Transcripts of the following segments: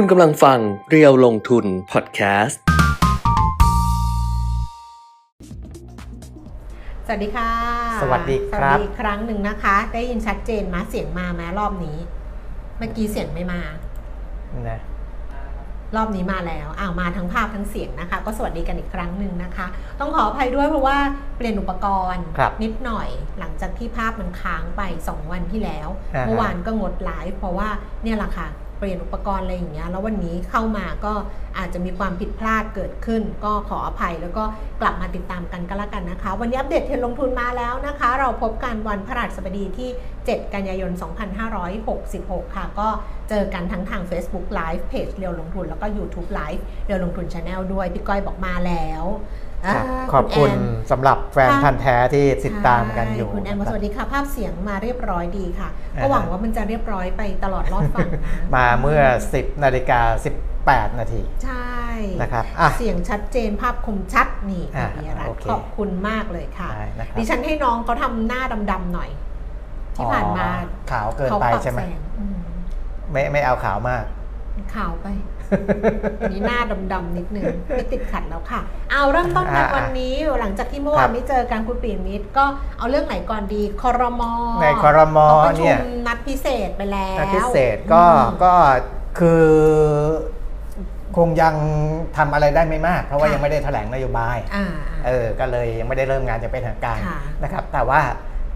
คุณกำลังฟังเรียวลงทุนพอดแคสต์ สวัสดีค่ะ สวัสดีครับ สวัสดีอีกครั้งหนึ่งนะคะ ได้ยินชัดเจนมาเสียงมาไหมรอบนี้ เมื่อกี้เสียงไม่มา นะ รอบนี้มาแล้วอ้าวมาทั้งภาพทั้งเสียงนะคะ ก็สวัสดีกันอีกครั้งหนึ่งนะคะ ต้องขออภัยด้วยเพราะว่าเปลี่ยนอุปกรณ์ ครับนิดหน่อยหลังจากที่ภาพมันค้างไป 2 วันที่แล้ว อ่าฮะ เมื่อวานก็งดไลฟ์เพราะว่าเนี่ยแหละค่ะ เปลี่ยนอุปกรณ์อะไรอย่างเงี้ยแล้ววันนี้เข้ามาก็อาจจะมีความผิดพลาดเกิดขึ้น ก็ขออภัยแล้วก็กลับมาติดตามกันก็แล้วกันนะคะ วันนี้อัปเดตเทรนลงทุนมาแล้วนะคะ เราพบกันวันพฤหัสบดีที่ 7 กันยายน 2566 ค่ะ ก็เจอกันทั้งทาง Facebook Live เพจเรียวลงทุนแล้วก็ YouTube Live เรียวลงทุน Channel ด้วยพี่ก้อยบอกมาแล้ว ขอบคุณแนสำหรับแฟนค่ะพันธ์แท้ที่ติดตามกันอยู่ใช่คุณแอนมาสวัสดีค่ะ ภาพเสียงมาเรียบร้อยดีค่ะอ่าฮะก็หวังว่ามันจะเรียบร้อยไปตลอดรอดฟังนะมาเมื่อ 10นาฬิกา18 นาที ใช่นะครับอะเสียงชัดเจนภาพคมชัดนี่อ่าคุณปิยรัตโอน์เคขอบคุณมากเลยค่ะได้นะครับดิฉันให้น้องเขาทำหน้าดำๆหน่อย ที่ผ่านมาอ๋อขาวเกินเขาไปปรับใช่ไหมแสงอืมไม่ไม่เอาขาวมาก ขาวไปอั นนี้หน้าดำๆนิดนึงไม่ติดขัดแล้วค่ะ เอาเริ่มต้นกันอ่าวันนี้หลังจากที่เมื่อวาครันบไม่เจอกันคุณปีมิตรก็เอาเรื่องไหนก่อนดีคอรมอในครมเขาประชุเนี่มยนัดพิเศษไปแล้วนัดพิเศษก็อืมก็คือคงยังทำอะไรได้ไม่มาก เพราะว่าค่ะยังไม่ได้แถลงนโยบายอ่าเออก็เลยยังไม่ได้เริ่มงานจะเป็นทางการค่ะนะครับ แต่ว่า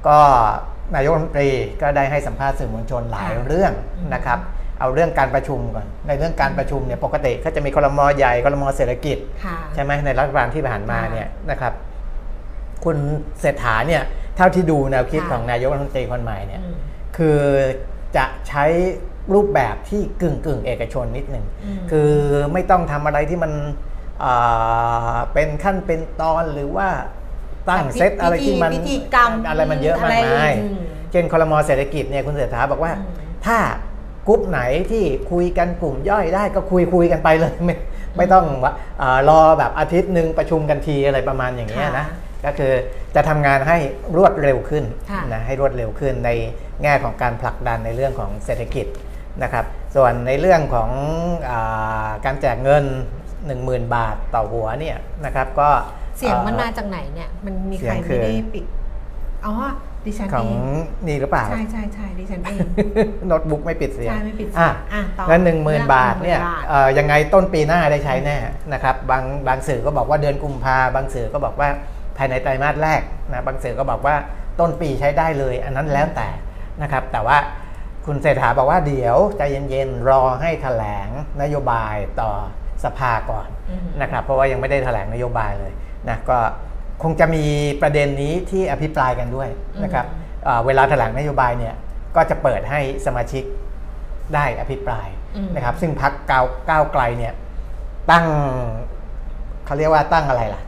ก็นายกรัฐมนตรีก็ได้ให้สัมภาษณ์สื่อมวลชนหลายค่ะเรื่องอืมนะครับ เอาเรื่องการประชุมก่อน ในเรื่องการประชุมเนี่ยปกติก็จะมีครมใหญ่ครมเศรษฐกิจค่ะใช่ไหมในรัฐบาลที่ผ่านมาค่ะเนี่ยนะครับ คุณเศรษฐาเนี่ยเท่าที่ดูแนวคิดค่ะของนายกรัฐมนตรีคนใหม่เนี่ยอืมคือจะใช้รูปแบบที่กึ่งกึ่งๆเอกชนนิดหนึ่งอืมคือไม่ต้องทำอะไรที่มันอ่าเป็นขั้นเป็นตอนหรือว่าตั้งแบบเซตอะไรที่มันพิธีกรรมอะไรมันเยอะมากอะไรมายอืมเช่นคอรมอเศรษฐกิจเนี่ยคุณเศรษฐาบอกว่าอืมถ้า กรุ๊ปไหนที่คุยกันกลุ่มย่อยได้ก็คุยคุยกันไปเลย ไม่ไม่ต้องว่าอารอแบบอาทิตย์หนึ่งประชุมกันทีอะไรประมาณอย่างเงี้ยนะค่ะก็คือจะทำงานให้รวดเร็วขึ้นค่ะนะให้รวดเร็วขึ้นในแง่ของการผลักดันในเรื่องของเศรษฐกิจนะครับ ส่วนในเรื่องของอาการแจกเงิน 10,000 บาทต่อหัวเนี่ยนะครับก็เสียงมันอ่อมาจากไหนเนี่ยมันมีเสีใครยงคืไม่อได้ปิดอ๋อ ดิฉันขอเองงนี่หรือเปล่า ใช่ใช่ใช่ดิฉันเอง โน้ตบุ๊กไม่ปิดเสียงใช่ไม่ปิดเสียงอะอะต่อเงินหนึ่งหมื่นบาทเนี่ยเรื่อง10,000เอ่อยังไงต้นปีหน้าได้ใช้แน่นะครับบางบางสื่อก็บอกว่าเดือนกุมภาบางสื่อก็บอกว่าภายในไตรมาสแรกนะบางสื่อก็บอกว่าต้นปีใช้ได้เลย อันนั้นแล้วแต่นะครับ แต่ว่าคุณเศรษฐาบอกว่าเดี๋ยวใจเย็นๆรอให้แถลงนโยบายต่อสภาก่อน อืมนะครับเพราะว่ายังไม่ได้แถลงนโยบายเลยนะก็ คงจะมีประเด็นนี้ที่อภิปรายกันด้วยนะครับอืมเอ่อเวลาแถลงนโยบายเนี่ยก็จะเปิดให้สมาชิกได้อภิปรายอืมนะครับ ซึ่งพักก้าวก้าวไกลเนี่ยตั้งเขาเรียกว่าตั้งอะไรล่ะ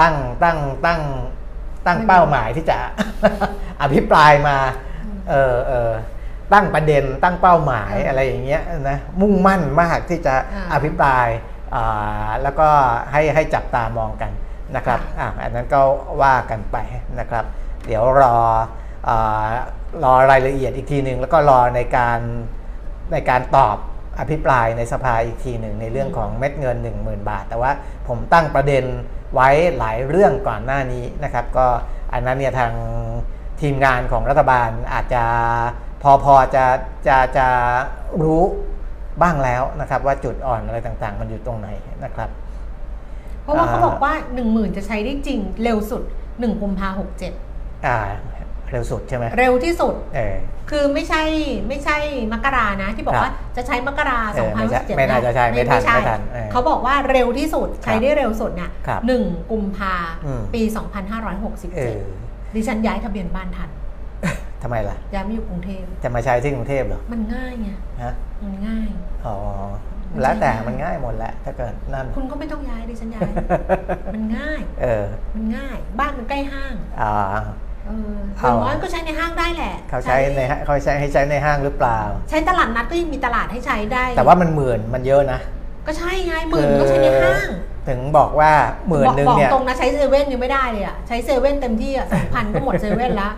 ตั้งตั้งตั้งตั้งเป้าหมายที่จะอภิปรายมาเออเออตั้งประเด็นตั้งเป้าหมายอืมอะไรอย่างเงี้ยนะมุ่งมั่นมากที่จะอ่าอภิปรายอ่าแล้วก็ให้ให้จับตามองกัน นะครับค่ะอะอันนั้นก็ว่ากันไปนะครับ เดี๋ยวรออารอรายละเอียดอีกทีหนึ่งแล้วก็รอในการในการตอบอภิปรายในสภาอีกทีหนึ่งในเรื่องของเม็ดเงิน 10,000 บาท แต่ว่าผมตั้งประเด็นไว้หลายเรื่องก่อนหน้านี้นะครับ ก็อันนั้นเนี่ยทางทีมงานของรัฐบาลอาจจะพอพอจะจะจะรู้บ้างแล้วนะครับ ว่าจุดอ่อนอะไรต่างๆ มันอยู่ตรงไหนนะครับเพ ราะว่าเขาอ่าบอกว่าหนึ่งหมื่นจะใช้ได้จริงเร็วสุดหนึ่งกุมภาหกเจ็ดอ่าเร็วสุดใช่ไหมเร็วที่สุดเออคือไม่ใช่ไม่ใช่มกรานะ ที่บอกครับว่าจะใช้มกราเอสอองพันไม่ใช่สิบเจ็ดไม่น่าจะใช่ไม่ทันไม่ทันเออเขาบอกว่าเร็วที่สุดใช้ได้เร็วสุดเนี่ยครับหนึ่งกุมภาอืมปีเอ2567อดิฉันย้ายทะเบียนบ้านทันทำไมล่ะย้ายมาอยู่กรุงเทพจะมาใช้ที่กรุงเทพเหรอ มันง่ายไงฮะมันง่าย อ๋อมัน แล้วแต่ใช้ง่ายมันง่ายหมดแหละถ้าเกิดนั่นคุณก็ไม่ต้องย้ายดิฉันย้ายมันง่าย เออ มันง่าย บ้านมันใกล้ห้างอ่าเอออเอาย่างน้อยก็ใช้ในห้างได้แหละ เขาใช้ในห้างเขาใช้ให้ใช้ในห้างหรือเปล่า ใช้ตลาดนัดก็ยังมีตลาดให้ใช้ได้ แต่ว่ามันหมื่นมันเยอะนะ ก็ใช่ไงหมื่นก็ใช้ในห้าง ถึงบอกว่าหมื่นหนึ่งบอกเนี่ยตรงนะใช้เซเว่นยังไม่ได้เลยอะใช้เซเว่นเต็มที่อะสองพันก็หมดเซเว่นละ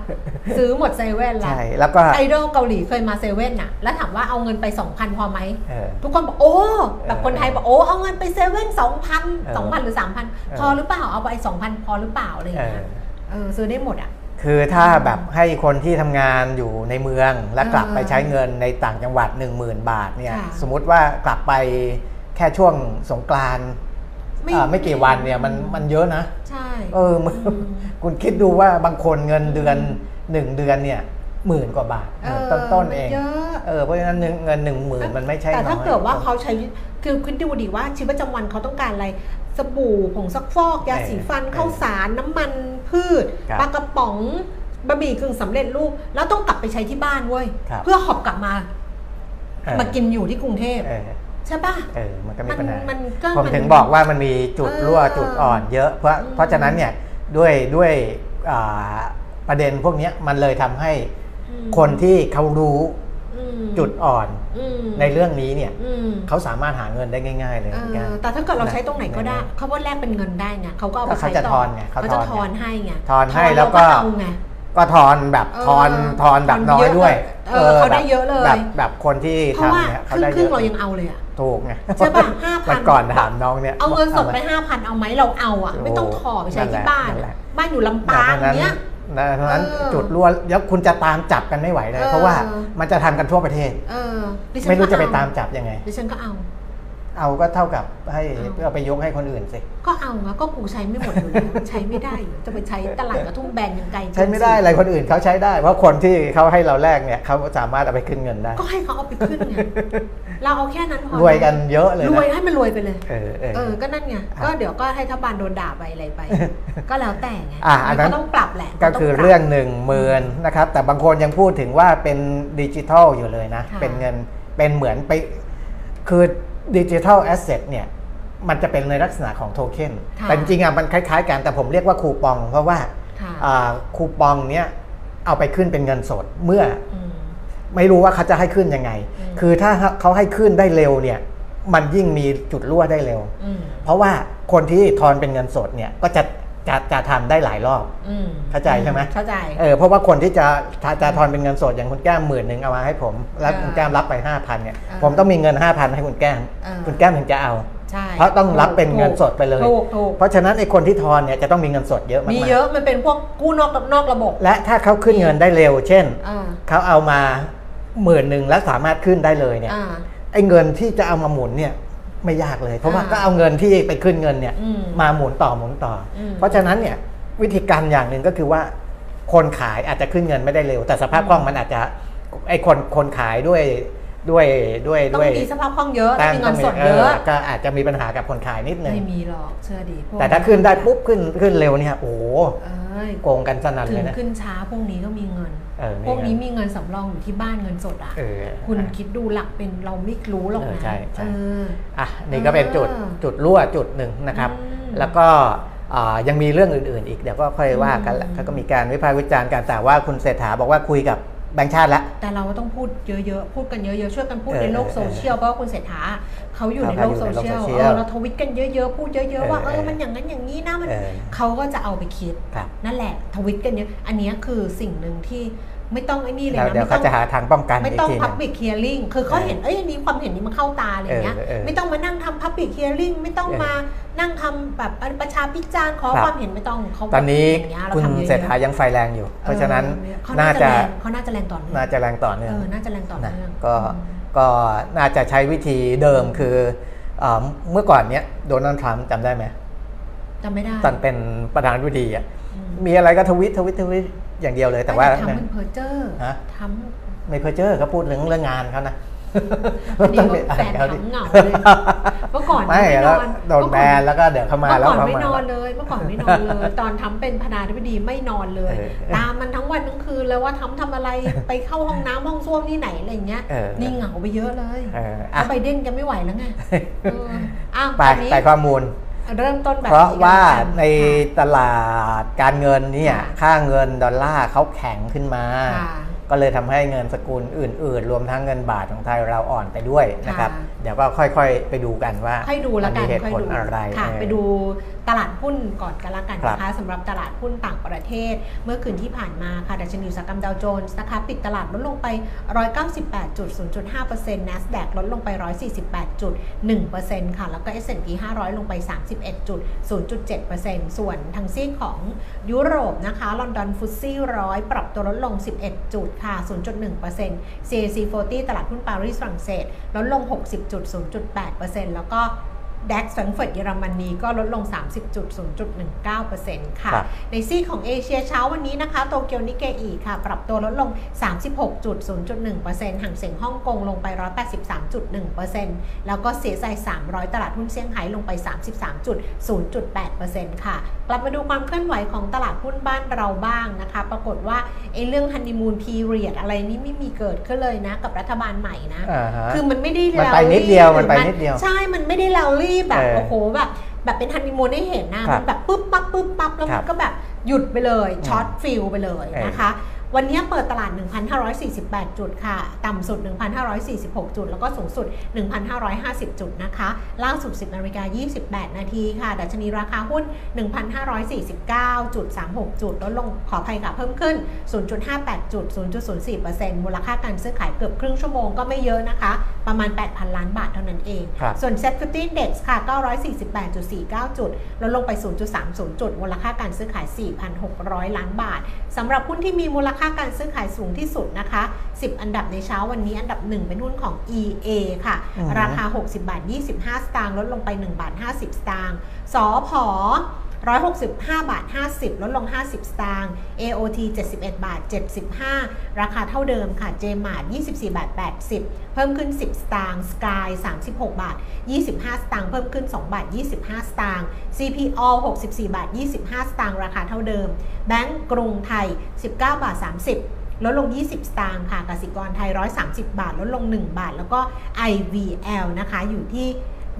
ซื้อหมดเซเว่นละใช่แล้วก็ไอดอลเกาหลีเคยมาเซเว่นอะ แล้วถามว่าเอาเงินไป2,000พอไหมเออทุกคนบอกโอ้แบบเออคนไทยบอกโอ้เอาเงินไปเซเว่นสองพันเออสองพันหรือสามพันเออพอหรือเปล่าเอาไปสองพันพอหรือเปล่าอะไรอย่างเอเงี้อยเออซื้อได้หมดอะคือถ้าแบบให้คนที่ทำงานอยู่ในเมือง แล้วกลับเออไปใช้เงินในต่างจังหวัด 1 0,000 บาทเนี่ยค่ะสมมุติว่ากลับไป แค่ช่วงสงกรานต์ไม่อ่าไม่กี่วันเนี่ยมันมันเยอะนะ ใช่เออมึงอืมคุณคิดดูว่าบางคนเงินเดือนหนึ่งเดือนเนี่ยหมื่นกว่าบาทเออต้นต้นๆเองมันเยอะเออเพราะฉะนั้นเงินเงินหนึ่งหมื่นมันไม่ใช่แต่ถ้าน้อยเกิดว่าเขาใช้คือคุณดูดิว่าชีวิตประจำวันเขาต้องการอะไรสบู่ผงซักฟอก ยาสีฟันเออข้าวสารน้ำมันพืชครับปลากระป๋องบะหมี่กึ่งสำเร็จรูปแล้วต้องกลับไปใช้ที่บ้านเว้ยครับเพื่อหอบกลับมาเออมากินอยู่ที่กรุงเทพเออ ใช่ป่ะเออมันก็มีมันปัญหามันก็ผมมันถึงบอกว่ามันมีจุดเออรั่วจุดอ่อนเยอะ เพราะอืมเพราะฉะนั้นเนี่ยด้วยด้วยอ่าประเด็นพวกเนี้ยมันเลยทำให้อืมคนที่เขารู้อืมจุดอ่อนอืมในเรื่องนี้เนี่ยอืมเขาสามารถหาเงินได้ง่าย ๆ เลยเอเหมือนกันอแต่ถ้าเกิดเราใช้ตรงไหนก็ได้นะเขาว่าแลกเป็นเงินได้ไงเขาก็เอาไปก็เขาใช้จะต่ทอนไงเขาเขาจะททออนนให้ไงทอนให้แล้วก็เอาไงก็ทอนแบบเออทอนทอนแบบน้อยด้วย เออเขาได้เยอะเลยแบบแบบคนที่เพราะว่าทำเนี่ยคเขารึ่งได้ครึ่เยงเราอะยังเอาเลยอะ ถูกไงใช่ป่ะ5,000วันก่อนถามน้องเนี่ยเอาเงินสดไปหมห้าพันเอาไหมเราเอาอะ ไม่ต้องขอไปใช้ที่บ้านนั่นแหอะละบ้านอยู่ลำปางดังนั้นเนี้ยดังนั้นเออจุดรั่วแล้วคุณจะตามจับกันไม่ไหวเลยเออเพราะว่ามันจะทำกันทั่วประเทศเออดิฉันไม่รู้จะไปก็เอตามจับยังไงดิฉันก็เอา เอาก็เท่ากับให้เอาเพื่อไปยกให้คนอื่นสิ ก็เอาอะก็กูใช้ไม่หมดอยู่แล้วใช้ไม่ได้อยู่จะไปใช้ตลาดกระทุ่มแบนยังไกลเกินใช้ไม่ได้อะไรคนอื่นเขาใช้ได้ เพราะคนที่เขาให้เราแลกเนี่ยเขาสามารถเอาไปขึ้นเงินได้ ก็ให้เขาเอาไปขึ้นไงเราเอาแค่นั้นพอรวยกันเยอะเลยรวยนะให้มันรวยไปเลยเออเออเออก็นั่นไงครับก็เดี๋ยวก็ให้ทับบานโดนด่าไปอะไรไป ก็แล้วแต่ไงอะอันนั้นก็ต้องปรับแหละก็คือต้ปบเรื่องหนึ่งหมื่นนะครับ แต่บางคนยังพูดถึงว่าเป็นดิจิทัลอยู่เลยนะค่ะเป็นเงินเป็นเหมือนไปคือ ดิจิทัลแอสเซทเนี่ยมันจะเป็นในลักษณะของโทเค็นค่ะแต่จริงๆอะมันคล้ายๆกันแต่ผมเรียกว่าคูปอง เพราะว่าค่ะอ่าคูปองเนี้ยเอาไปขึ้นเป็นเงินสดเมื่ออืมไม่รู้ว่าเขาจะให้ขึ้นยังไงอืมคือถ้าเขาให้ขึ้นได้เร็วเนี่ย มันยิ่งมีจุดรั่วได้เร็วอืมเพราะว่าคนที่ทอนเป็นเงินสดเนี่ยก็จะ จะจะทำได้หลายรอบอืมเข้าใจใช่ไหมเข้าใจ เออเพราะว่าคนที่จะจะจะทอนเป็นเงินสดอย่างคุณแก้มหมื่นหนึ่งเอามาให้ผม แล้วเออคุณแก้มรับไปห้าพันเนี่ยเออผมต้องมีเงินห้าพันให้คุณแก้มเออคุณแก้มถึงจะเอา ใช่เพราะต้องรับเป็นเงินสดไปเลย ถูกถูกเพราะฉะนั้นไอ้คนที่ทอนเนี่ยจะต้องมีเงินสดเยอะมากมีๆเยอะมันเป็นพวกกู้นอกนอกระบบและถ้าเขาขึ้นเงินได้เร็ว เช่น อ่าเขาเอามาหมื่นหนึ่งแล้วสามารถขึ้นได้เลยเนี่ยอ่า ไอ้เงินที่จะเอามาหมุนเนี่ย ไม่ยากเลย เพราะว่าอ่าก็เอาเงินที่ไปขึ้นเงินเนี่ยอืมมาหมุนต่อหมุนต่ออมเพราะฉะนั้นเนี่ยวิธีการอย่างหนึ่งก็คือว่า คนขายอาจจะขึ้นเงินไม่ได้เร็ว แต่สภาพคล่องมันอาจจะไอ้คนคนขายด้วย ด้วยด้วยต้อด้วยงมีสภาพคล่องเยอะต้องมีเงินสดต้เยอะ ก็อาจจะมีปัญหากับคนขายนิดนึงไม่มีหรอกเชื่อดีพวกแต่ถ้าขึ้นได้ปุ๊บขึ้นขึ้นเร็วเนี่ยโอ้โหเอ้ยโกงกันสนั่นถึเลงยนะขึ้นช้าพวกนี้ก็มีเงินเออพวกนี้มีเงินสำรองอยู่ที่บ้านเงินสดอะเออคุณคิดดูหลักเป็นเราไม่รู้หรอกเออนะใช่ใช่เอออะนี่ก็เป็นจุดเออจุดรั่วจุดหนึ่งนะครับอืมแล้วก็อ่ายังมีเรื่องอื่น ๆ อีกเดี๋ยวก็ค่อยว่ากันแหละอืมเขาก็มีการวิพากษ์วิจารณ์กันแต่ว่าคุณเศรษฐาบอกว่าคุยกับ แบงค์ชาติแล้ว แต่เราต้องพูดเยอะๆ พูดกันเยอะๆ ช่วยกันพูดเออในโลกเออโซเชียลเพราะว่าคุณเศรษฐาเขาอยู่ในเขาโลกอยู่โซในโลกเชียลโซเชียลเออเราทวิตกันเยอะๆ พูดเยอะๆ ว่าเอเอออมันอย่างนั้นอย่างนี้นะมันเออเขาก็จะเอาไปคิดครับนั่นแหละทวิตกันเยอะ อันเนี้ยคือสิ่งหนึ่งที่ไม่ต้องไอ้นี่เลยเดี๋ยวนะเดี๋ยวไม่เขาต้องจะหาทางป้องกันไม่อีกต้องทีหนึง public hearing คือเขาเออเห็นเอ้ยอันนี้ความเห็นนี้มันเข้าตาอะไรอย่างเงี้ยเออเออไม่ต้องมานั่งทำ public hearing ไม่ต้องเออมา นั่งทำแบบประชาพิจารณ์ขอครับความเห็นไม่ต้องเขาตอนนี้อย่างเงี้ยเราทำเยอะๆคุณเศรษฐายังไฟแรงอยู่ เพราะฉะนั้นเออเขาน่าน่าจะจะแรงเขาน่าจะแรงต่อเนื่องน่าจะแรงต่อเนื่องเออน่าจะแรงต่อนะเนื่องก็อืมก็น่าจะใช้วิธีเดิมคือเอ่อเมื่อก่อนเนี้ยโดนัลด์ทรัมป์จำได้ไหมจำไม่ได้ตอนเป็นประธานาธิบดีอะอืมมีอะไรก็ทวิตทวิตทวิตอย่างเดียวเลยแต่ว่าทรัมป์มันเพ้อเจ้อฮะทรัมป์ไม่เพ้อเจ้อเขาพูดเรื่องเรื่องงานเขานะอันนี้ต้องไปแฟนเขาดิทำเหงาเลย เมื่อก่อนไม่ไม่นแล้วอนโดนแบนแล้วก็เดี๋ยวเข้ามาเมื่อแล้วก่อนเข้าไม่มานอนเลยเมื่อก่อนไม่นอนเลย ตอนทำเป็นพนาธิบดีไม่นอนเลยเออตามมันทั้งวันทั้งคืนเลยว่าทำทำอะไรไปเข้าห้องน้ำห้องส้วมที่ไหนอะไรอย่างเงี้ยเออนี่เหงาไปเยอะเลยเออเพอะราะไบเดนแกไม่ไหวแล้วไงเอออ้าวไปตอนนี้ไปข้อมูลเริ่มต้นแบบเพราะนี้กันว่ากันในตลาดการเงินเนี่ยค่ะค่าเงินดอลลาร์เขาแข็งขึ้นมาค่ะก็เลยทำให้เงินสกุลอื่น ๆ รวมทั้งเงินบาทของไทยเราอ่อนไปด้วยนะครับค่ะเดี๋ยวก็ค่อยๆ ไปดูกันว่าค่อยดูแล้วกันมัมีเหตุค่อยผลดูอะไรค่ะเออไปดูตลาดหุ้นก่อนกันละกันครับนะคะสำหรับตลาดหุ้นต่างประเทศ เมื่อคืนที่ผ่านมาค่ะดัชนีอุตสาหกรรมดาวโจนส์นะคะปิดตลาดลดลงไป 198.0.5% NASDAQ ลดลงไป 148.1%ค่ะ แล้วก็ S&P 500 ลงไป 31.0.7%ส่วนทางซีกของยุโรปนะคะลอนดอน FTSE ร้อยปรับตัวลดลง 11 จุดค่ะ 0.1% CAC 40 ตลาดหุ้นปารีสฝรั่งเศสลดลง0.08%แล้วก็ DAX แฟรงก์เฟิร์ตเยอรมนีก็ลดลง 30.0.19%ค่ะครับในซีกของเอเชียเช้าวันนี้นะคะ โตเกียวนิกเกอิค่ะ ปรับตัวลดลง 36.0.1%ฮั่งเส็งฮ่องกงลงไป 183.1%แล้วก็ CSI 300 ตลาดหุ้นเซี่ยงไฮ้ลงไป 33.0.8%ค่ะ กลับมาดูความเคลื่อนไหวของตลาดหุ้นบ้านเราบ้างนะคะ ปรากฏว่าไอ้เรื่อง honeymoon period อะไรนี่ไม่มีเกิดขึ้นเลยนะกับรัฐบาลใหม่นะอ่าฮะคือมันไม่ได้มันแล้วไปนิดเดียวหรือมันไปนิดเดียว ใช่ มันไม่ได้แล้วรีบแบบเออโอ้โหแบบแบบเป็นฮันนีมูนให้เห็นนะครัมับนแบบปุ๊บปั๊บปุ๊บปั๊บแล้วครัมับนก็แบบหยุดไปเลยอืมช็อตฟีลไปเลยเออนะคะ วันนี้เปิดตลาด 1,548 จุดค่ะ ต่ำสุด 1,546 จุด แล้วก็สูงสุด 1,550 จุดนะคะ ล่าสุด 10นาฬิกา28 นาทีค่ะ ดัชนีราคาหุ้น 1,549.36 จุด ลดลงขออภัยค่ะ เพิ่มขึ้น 0.58 จุด 0.04%มูลค่าการซื้อขายเกือบครึ่งชั่วโมงก็ไม่เยอะนะคะ ประมาณ 8,000 ล้านบาทเท่านั้นเองครับส่วน Set 50 Index ค่ะ 948.49 จุด ลดลงไป 0.30 จุด มูลค่าการซื้อขาย 4,600 ล้านบาทสำหรับหุ้นที่มีมูลค่าการซื้อขายสูงที่สุดนะคะ 10 อันดับในเช้าวันนี้อันดับ 1 เป็นหุ้นของ EA ค่ะอือฮึราคา 60 บาท 25 สตางค์ลดลงไป 1 บาท 50 สตางค์สอพอ 165 บาท 50 ลดลง 50 สตางค์ AOT 71 บาท 75 ราคาเท่าเดิมค่ะ JMart 24 บาท 80 เพิ่มขึ้น 10 สตางค์ Sky 36 บาท 25 สตางค์ เพิ่มขึ้น 2 บาท 25 สตางค์ CPO 64 บาท 25 สตางค์ ราคาเท่าเดิม แบงก์กรุงไทย 19 บาท 30ลดลง 20 สตางค์ค่ะกสิกรไทย 130 บาท ลดลง 1 บาท แล้วก็ IVL นะคะ อยู่ที่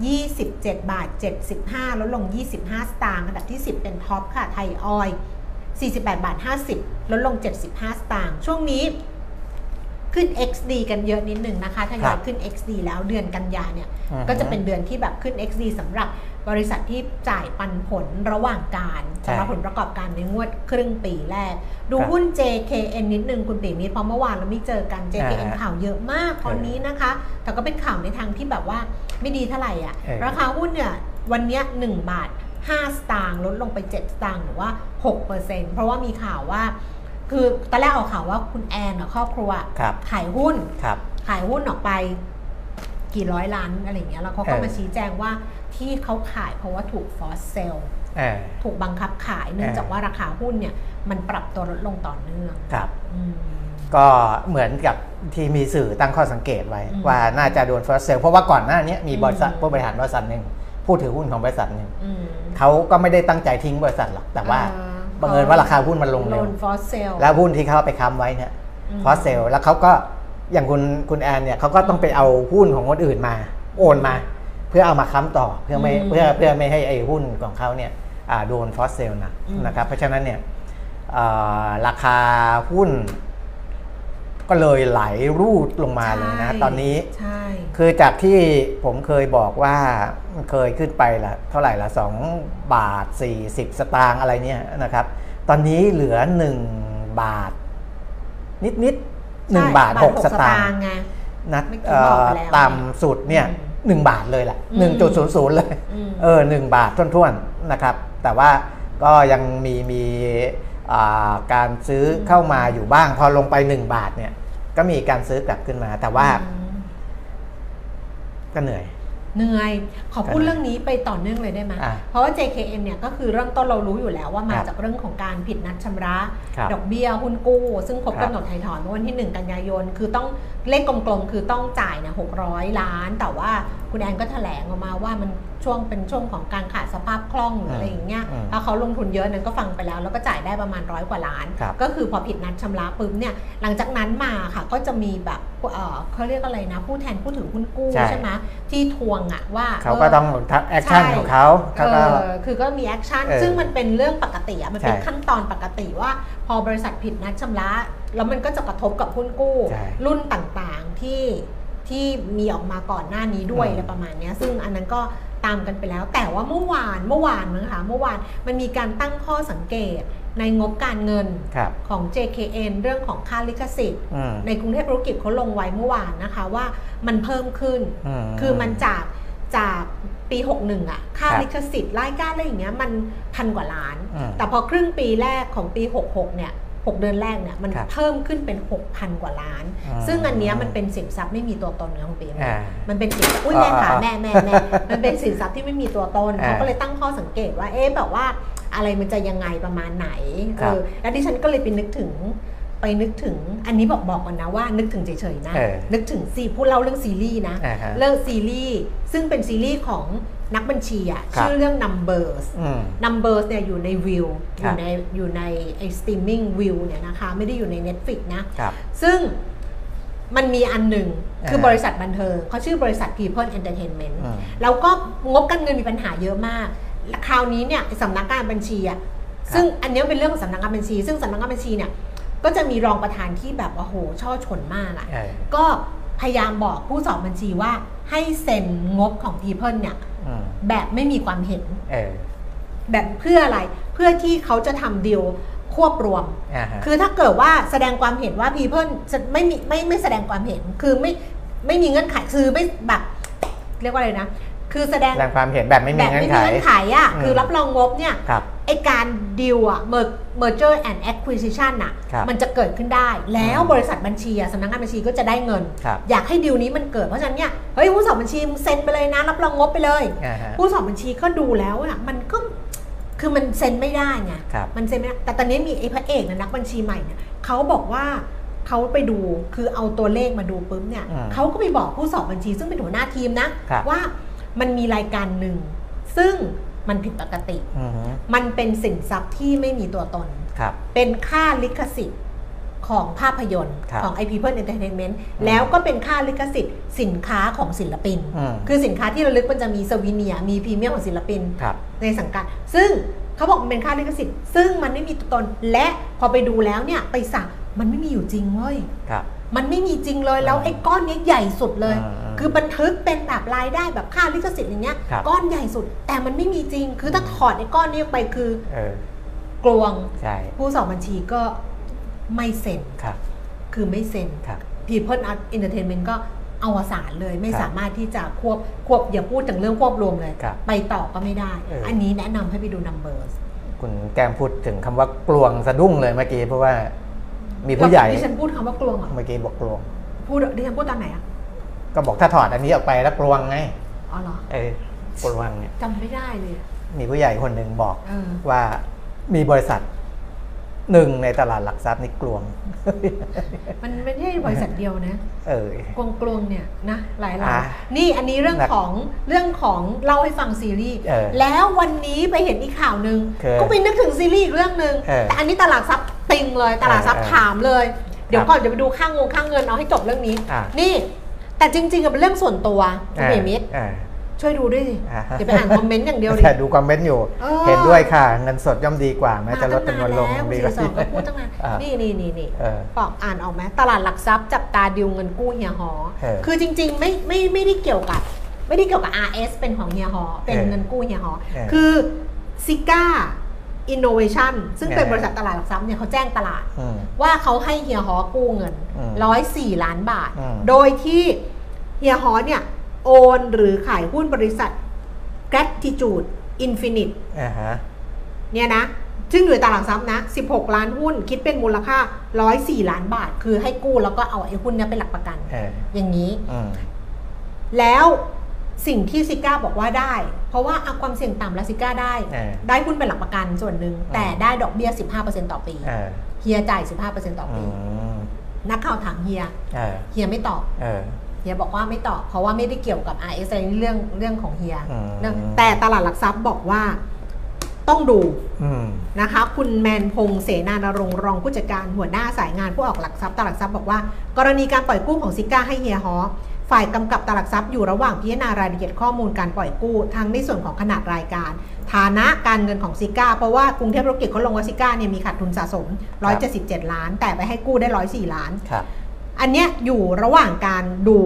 27 บาท 75 ลดลง 25 สตางค์อันดับที่ 10 เป็นท็อปค่ะ ไทยออยล์48 บาท 50 ลดลง 75 สตางค์ช่วงนี้ขึ้น XD กันเยอะนิดหนึ่งนะคะทยอยขึ้น XD แล้วเดือนกันยาเนี่ยอือฮึก็จะเป็นเดือนที่แบบขึ้น XD สำหรับ บริษัทที่จ่ายปันผลระหว่างการใช่สำหรับผลประกอบการในงวดครึ่งปีแรก ดูครับหุ้น JKN นิดนึงคุณปีมิตรเพราะเมื่อวานเราไม่เจอกัน JKN อ่าฮะข่าวเยอะมากตอนนี้นะคะ แต่ก็เป็นข่าวในทางที่แบบว่าไม่ดีเท่าไหร่อะเออราคาหุ้นเนี่ยวันเนี้ย1บาท5สตางค์ลดลงไป7สตางค์หรือว่า6%เพราะว่ามีข่าวว่า คือตอนแรกออกข่าวว่าคุณแอนกับครอบครัวครับขายหุ้นครับขายหุ้นออกไปกี่ร้อยล้านอะไรอย่างเงี้ยแล้วเขาก็เออมาชี้แจงว่า ที่เขาขายเพราะว่าถูก forced sell เออถูกบังคับขายเออเนื่องจากว่าราคาหุ้นเนี่ยมันปรับตัวลดลงต่อเนื่องครับอืมก็เหมือนกับที่มีสื่อตั้งข้อสังเกตไว้อืมว่าน่าจะโดน forced sell เพราะว่าก่อนหน้านี้มีบริษัทอืมผู้บริหารบริษัทหนึ่งผู้ถือหุ้นของบริษัทหนึ่งอืมเขาก็ไม่ได้ตั้งใจทิ้งบริษัทหรอกแต่ว่าอ่าบังเอิญว่าราคาหุ้นมันลงโดเร็วนฟอสเซลแล้วหุ้นที่เขาเอาไปค้ำไว้เนี่ยอืมพอเซลแล้วเขาก็อย่างคุณคุณแอนเนี่ยเขาก็ต้องไปเอาหุ้นของคนอื่นมา โอนมา เพื่อเอามาค้ำต่อเพื่อไม่อืมเพื่อเพื่อไม่ให้ไอ้หุ้นของเขาเนี่ยอ่าโดนฟอสเซลนะอืมนะครับ เพราะฉะนั้นเนี่ยอ่าราคาหุ้นก็เลยไหลรูดลงมาเลยนะใช่ตอนนี้ใช่คือจากที่ผมเคยบอกว่าเคยขึ้นไปละเท่าไหร่ละสองบาท 40 สตางค์อะไรเนี่ยนะครับ ตอนนี้เหลือ 1 บาท นิดนิดๆหนึ่งใช่บาท 6 สตางค์ไงนะเมื่อกี้เอ่บอกอไปแล้วต่ำสุดเนี่ย อืมหนึ่งบาทเลยแหละอืมหนึ่งจุดศูนย์ศูนย์เลยอืมเออหนึ่งบาทท้วนๆนะครับ แต่ว่าก็ยังมีมีอ่าการซื้อเข้ามาอยู่บ้าง พอลงไป 1 บาทเนี่ย ก็มีการซื้อกลับขึ้นมา แต่ว่าอืมก็เหนื่อย เหนื่อยขอพูดอ่าเรื่องนี้ไปต่อเนื่องเลยได้ไหมอ่าเพราะว่า JKN เนี่ยก็คือเริ่มต้นเรารู้อยู่แล้วว่ามาครับจากเรื่องของการผิดนัดชำระครับดอกเบี้ยหุ้นกู้ ซึ่งครบครับกำหนดไถ่ถอนเมื่อวันที่ 1 กันยายน คือต้องเลขกลมๆ คือต้องจ่ายเนี่ย600 ล้าน แต่ว่า คุณแอนก็แถลงออกมาว่ามันช่วงเป็นช่วงของการขาดสภาพคล่องหรืออะไรอย่างเงี้ยอืมแล้วเขาลงทุนเยอะนั้นก็ฟังไปแล้ว แล้วก็จ่ายได้ประมาณร้อยกว่าล้านครับก็คือพอผิดนัดชำระปุ๊บเนี่ยหลังจากนั้นมาค่ะก็จะมีแบบเอ่อเขาเรียกอะไรนะ ผู้แทนผู้ถือหุ้นกู้ใช่ใช่ไหมที่ทวงอะว่าเขาก็ต้องทำ action ใช่ของเขาเขาก็เออคือก็มี action เออซึ่งมันเป็นเรื่องปกติอะมันเป็นใช่ขั้นตอนปกติว่า พอบริษัทผิดนัดชำระ แล้วมันก็จะกระทบกับหุ้นกู้ใช่รุ่นต่างๆที่ ที่มีออกมาก่อนหน้านี้ด้วยอืมอะไรประมาณเนี้ยซึ่งอันนั้นก็ตามกันไปแล้ว แต่ว่าเมื่อวานเมื่อวานนะคะเมื่อวานมันมีการตั้งข้อสังเกตในงบการเงินครับของ JKN เรื่องของค่าลิขสิทธิ์อืมในกรุงเทพธุรกิจเขาลงไว้เมื่อวานนะคะว่ามันเพิ่มขึ้นอืมคือมันจากจากปี 61อะค่าครับลิขสิทธิ์รายการอะไรอย่างเงี้ยมันพันกว่าล้านอืมแต่พอครึ่งปีแรกของปี 66 เนี่ย 6 เดือนแรกเนี่ยมันครับเพิ่มขึ้นเป็น 6,000 กว่าล้านอืมซึ่งอันเนี้ยมันเป็นสินทรัพย์ไม่มีตัวตนนะคุณปีอ่ามันเป็นสินทรัพย์อุ้ยอ่าแม่ขาอ่าแม่แม่แม่มันเป็นสินทรัพย์ที่ไม่มีตัวตนอ่าเขาก็เลยตั้งข้อสังเกตว่าเอ๊ะแบบว่าอะไรมันจะยังไงประมาณไหนครัเอบอแล้วดิฉันก็เลยไปนึกถึงไปนึกถึงอันนี้บอกบอกก่อนนะว่านึกถึงเฉยๆนะเออนึกถึงซีพูดเล่าเรื่องซีรีส์นะอ่าฮะเรื่องซีรีส์ซึ่งเป็นซีรีส์ของ นักบัญชีอะครับชื่อเรื่อง Numbers อืม Numbers เนี่ยอยู่ใน Viu ครัยู่บ ในอยู่ในไอ้ streaming Viu เนี่ยนะคะ ไม่ได้อยู่ใน Netflix นะ ครับ ซึ่งมันมีอันหนึ่งอ่าคือบริษัทบันเทิงเขาชื่อบริษัท People Entertainment อืมแล้วก็งบการเงินมีปัญหาเยอะมากและคราวนี้เนี่ยสำนักงานบัญชีอะซึ่งอันเนี้ยเป็นเรื่องของสำนักงานบัญชี ซึ่งสำนักงานบัญชีเนี่ยก็จะมีรองประธานที่แบบว่าโหช่อชนมากอะ เออ ก็พยายามบอกผู้สอบบัญชีว่า ให้เซ็นงบของ People เนี่ยอืมแบบไม่มีความเห็นเออแบบเพื่ออะไรเพื่อที่เขาจะทำดีลควบรวมอ่าฮะคือถ้าเกิดว่าแสดงความเห็นว่า People จะไม่มีไม่ไม่แสดงความเห็นคือไม่ไม่มีเงื่อนไขคือไม่แบบเรียกว่าอะไรนะ คือแสดงแสดงความเห็นแบบไม่มีแบบเงื่อไม่นมีไขเงื่อนไขอะอืมคือรับรองงบเนี่ยครับไอการดีลอะ mer- merger and acquisition น่ะครับมันจะเกิดขึ้นได้ แล้วอืมบริษัทบัญชีอะสำนักงานบัญชีก็จะได้เงินครับอยากให้ดีลนี้มันเกิด เพราะฉะนั้นเนี่ย เฮ้ยผู้สอบบัญชีมึงเซ็นไปเลยนะ รับรองงบไปเลยอ่าฮะผู้สอบบัญชีก็ดูแล้วอะมันก็ คือมันเซ็นไม่ได้ไงครับมันเซ็นไม่ได้ แต่ตอนนี้มีไอ้พระเอกนะนักบัญชีใหม่เนี่ยเขาบอกว่าเขาไปดู คือเอาตัวเลขมาดูปุ๊บเนี่ยอืมเขาก็ไปบอกผู้สอบบัญชีซึ่งเป็นหัวหน้าทีมนะครับว่า มันมีรายการหนึ่ง ซึ่งมันผิดปกติอือฮึมันเป็นสินทรัพย์ที่ไม่มีตัวตนครับเป็นค่าลิขสิทธิ์ของภาพยนตร์ครับของ i People Entertainment แล้วก็เป็นค่าลิขสิทธิ์สินค้าของศิลปินอืมคือสินค้าที่ระลึกมันจะมีสวีเนียร์มีพรีเมียมของศิลปินครับในสังกัด ซึ่งเขาบอกมันเป็นค่าลิขสิทธิ์ ซึ่งมันไม่มีตัวตน และพอไปดูแล้วเนี่ยไปสั่งมันไม่มีอยู่จริงเว้ยครับ มันไม่มีจริงเลยแล้วไอ้ก้อนเนี้ยใหญ่สุดเลยอืมอืมคือบันทึกเป็นแบบรายได้แบบค่าลิขสิทธิ์อย่างเงี้ยครับก้อนใหญ่สุด แต่มันไม่มีจริง คือถ้าถอดไอ้ก้อนนี้ออกไปคือเออกลวงใช่ผู้สอบบัญชีก็ไม่เซ็นครับ คือไม่เซ็นครับ People Art Entertainment ก็อวสานเลยไม่ครับสามารถที่จะควบควบอย่าพูดถึงเรื่องควบรวมเลยครับไปต่อก็ไม่ได้เอออัอันนี้แนะนำให้ไปดู numbers คุณแก้มพูดถึงคำว่ากลวงสะดุ้งเลยเมื่อกี้เพราะว่า มีผู้ใหญ่ดิฉันพูดคำว่ากลวงเหรอเมื่อกี้บอกกลวง พูดดิฉันพูดตอนไหนอะก็บอกถ้าถอดอันนี้ออกไปแล้วกลวงไงอ๋อเหรอเออกลวงเนี่ยจำไม่ได้เลยอะมีผู้ใหญ่คนหนึ่งบอกเออว่ามีบริษัทหนึ่งในตลาดหลักทรัพย์นี่กลวง มันไม่ใช่บริษัทเดียวนะ เออกลวงกลวงเนี่ยนะหลายหลาอะยนี่อันนี้เรื่องหนักของเรื่องของเล่าให้ฟังซีรีส์เออแล้ววันนี้ไปเห็นอีกข่าวหนึ่งคือก็ไปนึกถึงซีรีส์อีกเรื่องหนึ่งเออแต่อันนี้ตลาดทรัพย์ ติงเลยตลาดทรัพย์เออถามเลย เดี๋ยวครับก่อนจะไปดูค่างงค่างเงินเอาให้จบเรื่องนี้อะนี่แต่จริงๆอะเป็นเรื่องส่วนตัวคุณเอมิตรอ่าช่วยดูด้วยสิอ่าอย่าไปอ่านคอมเมนต์อย่างเดียวดิแต่ดูคอมเมนต์อยู่เออเห็นด้วยค่ะ เงินสดย่อมดีกว่าแม้จะลดมาจำนวนลงตั้งดีนานแล้วสี่สองก็พูดตั้งนานอ่านี่นี่นี่นี่เออบอกอ่านออกไหมตลาดหลักทรัพย์จับตาดีลเงินกู้เฮียฮ้อเออคือจริง ๆ ไม่ไม่ไม่ได้เกี่ยวกับ ไม่ได้เกี่ยวกับ RS เป็นของเฮียฮ้อเป็นเออเงินกู้เฮียฮ้อเออคือ ZIGA Innovation ซึ่งเป็นเออบริษัทตลาดหลักทรัพย์เนี่ยเขาแจ้งตลาดอืมว่าเขาให้เฮียฮอกู้เงินอืมร้อยสี่ล้านบาทอืมโดยที่เฮียฮอเนี่ยโอนหรือขายหุ้นบริษัท Gratitude Infinite อ่าฮะเนี่ยนะ ซึ่งอยู่ในตลาดหลักทรัพย์นะ 16 ล้านหุ้นคิดเป็นมูลค่า 104 ล้านบาท คือให้กู้แล้วก็เอาไอ้หุ้นเนี้ยเป็นหลักประกันเอออย่างนี้อืมแล้ว สิ่งที่ซิก้าบอกว่าได้ เพราะว่าเอาความเสี่ยงต่ำแล้วซิก้าได้เออได้หุ้นเป็นหลักประกันส่วนหนึ่ง แต่ได้ดอกเบี้ย 15%ต่อปีเออเฮียจ่าย 15%ต่ออืปีมนักข่าวถามเฮียเออเฮียไม่ตอบเออเฮียบอกว่าไม่ตอบเพราะว่าไม่ได้เกี่ยวกับ RS อะไรเรื่องเรื่องของเฮียอืมเรื่องแต่ตลาดหลักทรัพย์บอกว่าต้องดูอืมนะคะ คุณแมนพงษ์เสนานรงค์รองผู้จัดการหัวหน้าสายงานผู้ออกหลักทรัพย์ตลาดทรัพย์บอกว่า กรณีการปล่อยกู้ของซิก้าให้เฮียฮอ ฝ่ายกำกับตลาดทรัพย์อยู่ระหว่างพิจารณารายละเอียดข้อมูลการปล่อยกู้ ทั้งในส่วนของขนาดรายการ ฐานะการเงินของซิก้า เพราะว่ากรุงเทพธุรกิจเขาลงว่าซิก้าเนี่ยมีขาดทุนสะสม 177 ล้าน แต่ไปให้กู้ได้ 104 ล้านครับอันเนี้ยอยู่ระหว่างการดู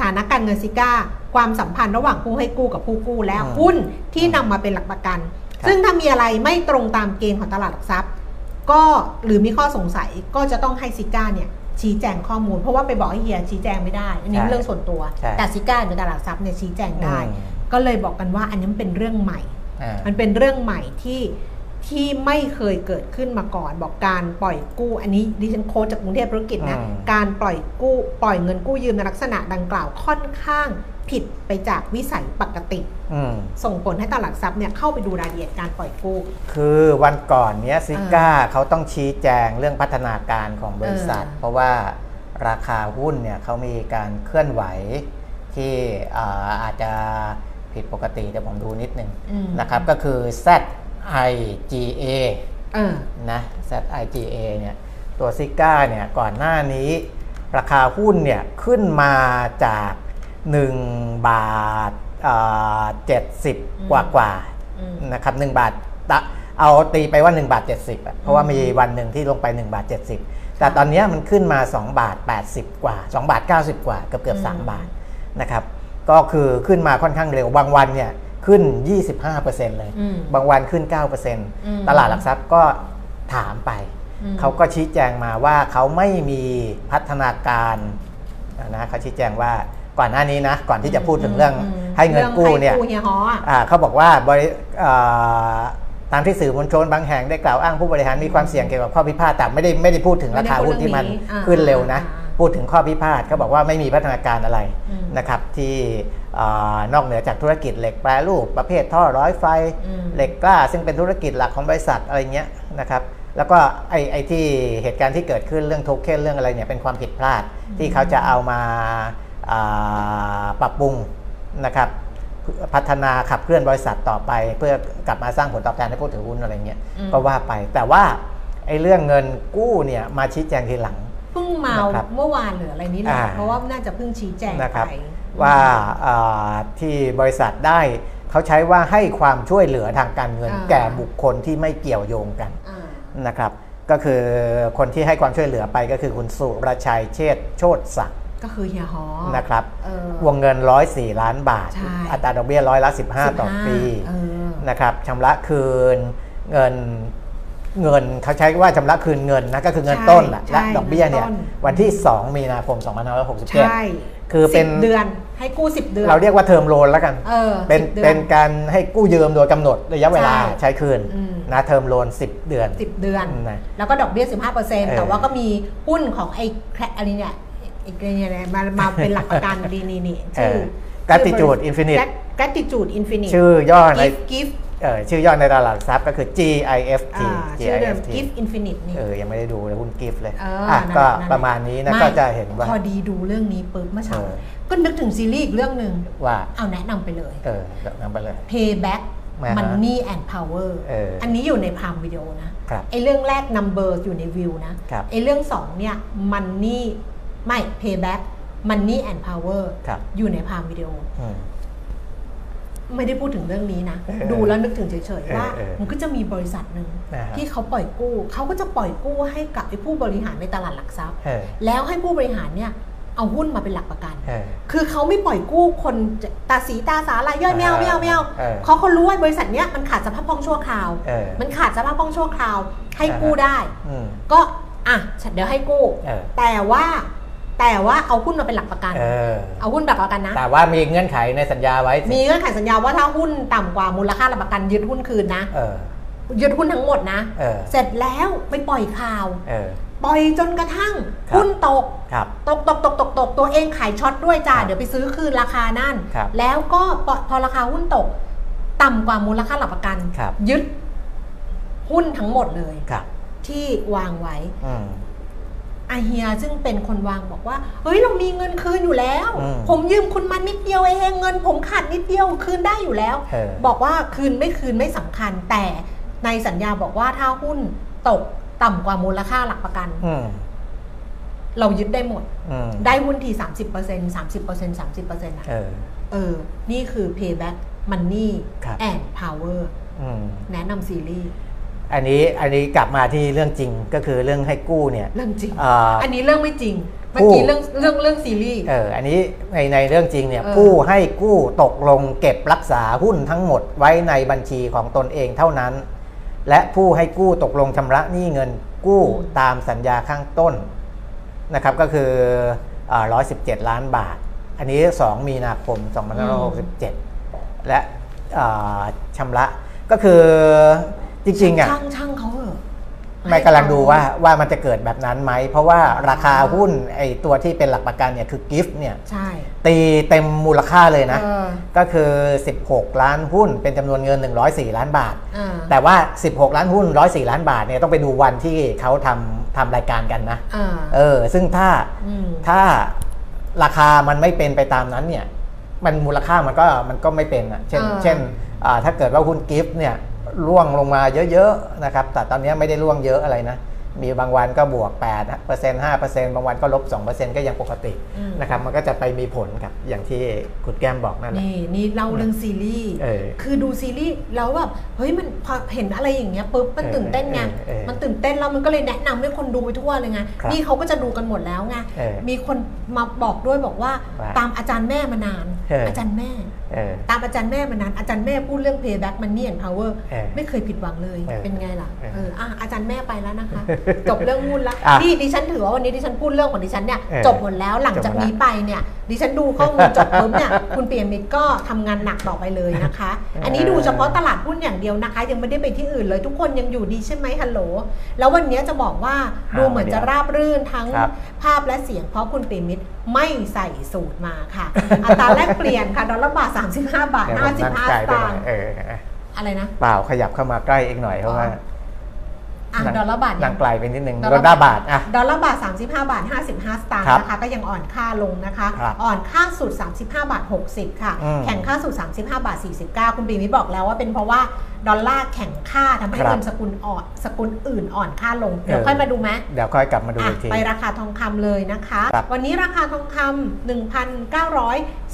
ฐานะการเงินซิก้า ความสัมพันธ์ระหว่างผู้ให้กู้กับผู้กู้และอืมหุ้นที่นำมาเป็นหลักประกันครับซึ่งถ้ามีอะไรไม่ตรงตามเกณฑ์ของตลาดหลักทรัพย์ ก็หรือมีข้อสงสัยก็จะต้องให้ซิก้าเนี่ย ชี้แจงข้อมูล เพราะว่าไปบอกให้เฮียชี้แจงไม่ได้ อันนี้ใช่เรื่องส่วนตัวใช่แต่ซิก้าในตลาดหลักทรัพย์เนี่ยชี้แจงได้อืมก็เลยบอกกันว่าอันนี้มันเป็นเรื่องใหม่อ่ามันเป็นเรื่องใหม่ที่ที่ไม่เคยเกิดขึ้นมาก่อน บอกการปล่อยกู้ อันนี้ดิฉันโค้ชจากกรุงเทพธุรกิจนะอืมการปล่อยกู้ปล่อยเงินกู้ยืมในลักษณะดังกล่าวค่อนข้างผิดไปจากวิสัยปกติ อืม ส่งผลให้ตลาดหลักทรัพย์เนี่ยเข้าไปดูรายละเอียดการปล่อยกู้ คือวันก่อนเนี้ยซิก้าเขาต้องชี้แจงเรื่องพัฒนาการของบริษัท เออ เพราะว่าราคาหุ้นเนี่ยเขามีการเคลื่อนไหวที่อ่าอาจจะผิดปกติเดี๋ยวผมดูนิดนึงอืมนะครับก็คือ ZIGA เออ นะ ZIGA เนี่ยตัวซิก้าเนี่ยก่อนหน้านี้ ราคาหุ้นเนี่ยขึ้นมาจาก 1 บาทอ่าอืม70กว่ากว่าๆอืมนะครับ1บาทตะเอาตีไปว่า 1 บาท 70อะเพราะว่ามีวันหนึ่งที่ลงไป 1 บาท 70 แต่ตอนเนี้ยมันขึ้นมา 2 บาท 80 กว่า 2 บาท 90 กว่าเกือบเกือบอืม3บาทนะครับก็คือขึ้นมาค่อนข้างเร็วบางวันเนี่ยขึ้น 25%เลยอืมบางวันขึ้นม9%ตลาดหลักทรัพย์ก็ถามไปอืมเขาก็ชี้แจงมาว่าเขาไม่มีพัฒนาการนะเขาชี้แจงว่า ก่อนหน้านี้นะก่อนที่จะพูดถึงเรื่องมให้เงินกู้เนี่ยรื่องให้กู้เฮียฮออะอ่าเขาบอกว่าบริอ่าตามที่สื่อมวลชนบางแห่งได้กล่าวอ้างผู้บริหารมีความเสี่ยงเกี่ยวกับข้อพิพาทแต่ไม่ได้ไม่ได้พูดถึงราคาหุ้นที่มันไม่ได้พูดเรื่องนี้อ่าขึ้นเร็วนะอ่าพูดถึงข้อพิพาทเขาบอกว่าไม่มีพัฒนาการอะไรอืมนะครับที่อ่านอกเหนือจากธุรกิจเหล็กแปรรูปประเภทท่อร้อยไฟอืมเหล็กกล้า ซึ่งเป็นธุรกิจหลักของบริษัทอะไรเงี้ยนะครับแล้วก็ไอ้ไอ้ที่เหตุการณ์ที่เกิดขึ้นเรื่องโทเค็นเรื่องอะไรเนี่ยเป็นความผิดพลาดที่เขาจะเอามาอ่า ปรับปรุงนะครับพัฒนาขับเคลื่อนบริษัทต่อไป เพื่อกลับมาสร้างผลตอบแทนให้ผู้ถือหุ้นอะไรเงี้ยอืมก็ว่าไปแต่ว่าไอ้เรื่องเงินกู้เนี่ยมาชี้แจงทีหลังเพิ่งมานะครับเมื่อวานหรืออะไรนี้แหละอ่าเพราะว่าน่าจะเพิ่งชี้แจงนะครับไปว่าอ่าที่บริษัทได้เขาใช้ว่าให้ความช่วยเหลือทางการเงินอ่าแก่บุคคลที่ไม่เกี่ยวโยงกันอ่านะครับ ก็คือคนที่ให้ความช่วยเหลือไปก็คือคุณสุรชัยเชษฐ์โชติศักดิ์ ก็คือเฮียฮอนะครับเออวงเงิน 104 ล้านบาทใช่อัตราดอกเบี้ยร้อยละ 15 ต่อปีเออนะครับชำระคืนเงินเงินเขาใช้ว่าชำระคืนเงินนะก็คือเงินใช่ต้นแหละใช่และดอกเบี้ยเนี่ยเงินต้นวันที่ 2 มีนาคมใช่2567 คือเป็นสิบเดือนให้กู้สิบเดือน เราเรียกว่า term loan แล้วกันเออเป็น10 เดือนเป็นการให้กู้ยืมโดยกำหนดระยะเวลาใช่ใช้คืนอืมนะ term loan 10 เดือนสิบเดือนนะแล้วก็ดอกเบี้ยสิบห้าเปอร์เซ็นต์เออแต่ว่าก็มีหุ้นของไอ้แครอะไรเนี่ย อีกเนี่ยมามาเป็นหลักประกันดีนี่นี่เออ Gratitude Infinite gratitude infinite ชื่อย่อใน gift gift เออชื่อย่อในตลาดหลักทรัพย์ก็คือ GIFT อ่าชื่อเดิม GIFT gift infinite นี่เออยังไม่ได้ดูเลยหุ้นกิฟต์เลยเอออ่อะนั่นก็นั่นประมาณนี้นะไม่ก็จะเห็นว่าพอดีดูเรื่องนี้ปุ๊บเมื่อเช้าเออก็นึกถึงซีรีส์อีกเรื่องหนึ่งว่าเอาแนะนำไปเลยเออเดี๋ยวนำไปเลย payback อ่าฮะ money and power เอออัอันนี้อยู่ในพามวิดีโอนะครับไอเรื่องแรก number อยู่ในวิวนะครับไอเรื่องสองเนี่ย money ไม่ payback money and power ครับอยู่ในพามวิดีโออืมไม่ได้พูดถึงเรื่องนี้นะเออดูแล้วนึกถึงเฉยเออๆว่าเออมันก็จะมีบริษัทหนึ่งอ่าฮะที่เขาปล่อยกู้เขาก็จะปล่อยกู้ให้กับไอ้ผู้บริหารในตลาดหลักทรัพย์เออแล้วให้ผู้บริหารเนี่ยเอาหุ้นมาเป็นหลักประกันเออคือเขาไม่ปล่อยกู้คนตาสีตาสาลายย่อยไม่เอาไม่เอาไม่เอาเออเขาเขารู้ว่าบริษัทเนี้ยมันขาดสภาพคล่องชั่วคราวเออมันขาดสภาพคล่องชั่วคราว ให้กู้ได้อืมก็อะเดี๋ยวให้กู้เออแต่ว่า แต่ว่าเอาหุ้นมาเป็นหลักประกัน เออ เอาหุ้นแบบประกันนะ แต่ว่ามีเงื่อนไขในสัญญาไว้สิมีเงื่อนไขสัญญาว่าถ้าหุ้นต่ำกว่ามูลค่าหลักประกันยึดหุ้นคืนนะ เออ ยึดหุ้นทั้งหมดนะ เออ เสร็จแล้วไปปล่อยข่าว เออ ปล่อยจนกระทั่งครับ หุ้นตก ครับ ตกตกตกตกตกตัวเองขายช็อตด้วยจ้าครับเดี๋ยวไปซื้อคืนราคานั่น ครับแล้วก็พอพอราคาหุ้นตก ต่ำกว่ามูลค่าหลักประกัน ครับ ยึดหุ้นทั้งหมดเลย ครับ ที่วางไว้ อืม อาเฮียซึ่งเป็นคนวางบอกว่า เฮ้ยเรามีเงินคืนอยู่แล้ว อืมผมยืมคุณมานิดเดียวเองเงิน ผมขาดนิดเดียวคืนได้อยู่แล้ว เออ บอกว่าคืนไม่คืนไม่สำคัญ แต่ในสัญญาบอกว่าถ้าหุ้นตกต่ำกว่ามูลค่าหลักประกัน อืมเรายึดได้หมด อืมได้หุ้นที 30% 30% 30%นะเออ เออ นี่คือ payback money ครับ and power อืม แนะนำซีรีส์ อันนี้อันนี้กลับมาที่เรื่องจริงก็คือเรื่องให้กู้เนี่ยเรื่องจริงเอ่ออันนี้เรื่องไม่จริงเมื่อกู้กี้เรื่องเรื่องเรื่องซีรีส์เอออันนี้ในในเรื่องจริงเนี่ยเออผู้ให้กู้ตกลงเก็บรักษาหุ้นทั้งหมดไว้ในบัญชีของตนเองเท่านั้น และผู้ให้กู้ตกลงชำระหนี้เงินกู้ตามสัญญาข้างต้นนะครับก็คืออ่า117 ล้านบาท อันนี้ 2 มีนาคม 2567 และอ่าชำระก็คือ จริงๆอะช่างช่างเขาเหอะไม่กำลังดูว่าว่ามันจะเกิดแบบนั้นไหม เพราะว่าราคาหุ้นไอตัวที่เป็นหลักประกันเนี่ยคือกิฟต์เนี่ยใช่ตีเต็มมูลค่าเลยนะเออก็คือ 16 ล้านหุ้นเป็นจำนวนเงิน 104 ล้านบาทอ่าแต่ว่า 16 ล้านหุ้น 104 ล้านบาทเนี่ยต้องไปดูวันที่เขาทำทำรายการกันนะอ่าเออ ซึ่งถ้าอืมถ้าราคามันไม่เป็นไปตามนั้นเนี่ย มันมูลค่ามันก็มันก็ไม่เป็นอะเช่นเออเช่นอ่าถ้าเกิดว่าหุ้นกิฟต์เนี่ย ร่วงลงมาเยอะๆนะครับแต่ตอนนี้ไม่ได้ร่วงเยอะอะไรนะมีบางวันก็บวก8% 5%บางวันก็ลบ 2%ก็ยังปกติอืมนะครับ มันก็จะไปมีผลกับอย่างที่คุณแก้มบอกนั่นแหละ นี่นี่เล่าเรื่องซีรีส์เออคือดูซีรีส์แล้วแบบเฮ้ยมันพอเห็นอะไรอย่างเงี้ยปุ๊บมันเออตื่นเต้นไงเออเออมันตื่นเต้นแล้วมันก็เลยแนะนำให้คนดูไปทั่วเลยไงครับนี่เขาก็จะดูกันหมดแล้วไงเออมีคนมาบอกด้วยบอกว่าว่าตามอาจารย์แม่มานานเออออาจารย์แม่เออ ตามอาจารย์แม่มานานอาจารย์แม่พูดเรื่อง payback money and power เออไม่เคยผิดหวังเลยเออเป็นไงล่ะเออเอออะอาจารย์แม่ไปแล้วนะคะ จบเรื่องหุ้นแล้วอะนี่ดิฉันถือว่าวันนี้ดิฉันพูดเรื่องของดิฉันเนี่ยเออจบหมดแล้วหลังจากจบหมดแล้วนี้ไปเนี่ยดิฉันดูข้อมูลจบปุ๊บเนี่ยคุณเปียมิตรก็ทำงานหนักต่อไปเลยนะคะ อันนี้ดูเฉพาะตลาดหุ้นอย่างเดียวนะคะ ยังไม่ได้ไปที่อื่นเลยทุกคนยังอยู่ดีใช่ไหมฮัลโหลแล้ววันนี้จะบอกว่าดูเหมือนจะราบรื่นทั้งครับภาพและเสียงเพราะคุณเปียมิตรไม่ใส่สูตรมาค่ะ อัตราแลกเปลี่ยนค่ะ ดอลลาร์บาท 35 บาทเดี๋ยวผมนั่งไกล55สไปหตาน่องยค์เออเอออะไรนะ เปล่าขยับเข้ามาใกล้อีกหน่อยเพราะว่า อะนั่งดอลลาร์บาทนั่ยังงไกลไปนิดนึงดอลดลาอร์ลลาร์บาทอะดอลลาร์บาท 35 บาท 55 สตางค์ครับนะคะก็ยังอ่อนค่าลงนะคะครับอ่อนค่าสุด 35 บาท 60 ค่ะอืมแข่งค่าสุด 35 บาท 49 คุณปีมิตรบอกแล้วว่าเป็นเพราะว่าดอลลาร์แข็งค่าทำให้ครับเงินสกุลอ่อนสกุลอื่นอ่อนค่าลง เดี๋ยวเออค่อยมาดูไหมเดี๋ยวค่อยกลับมาดูอะอีกทีไปราคาทองคำเลยนะคะครับวันนี้ราคาทองคำ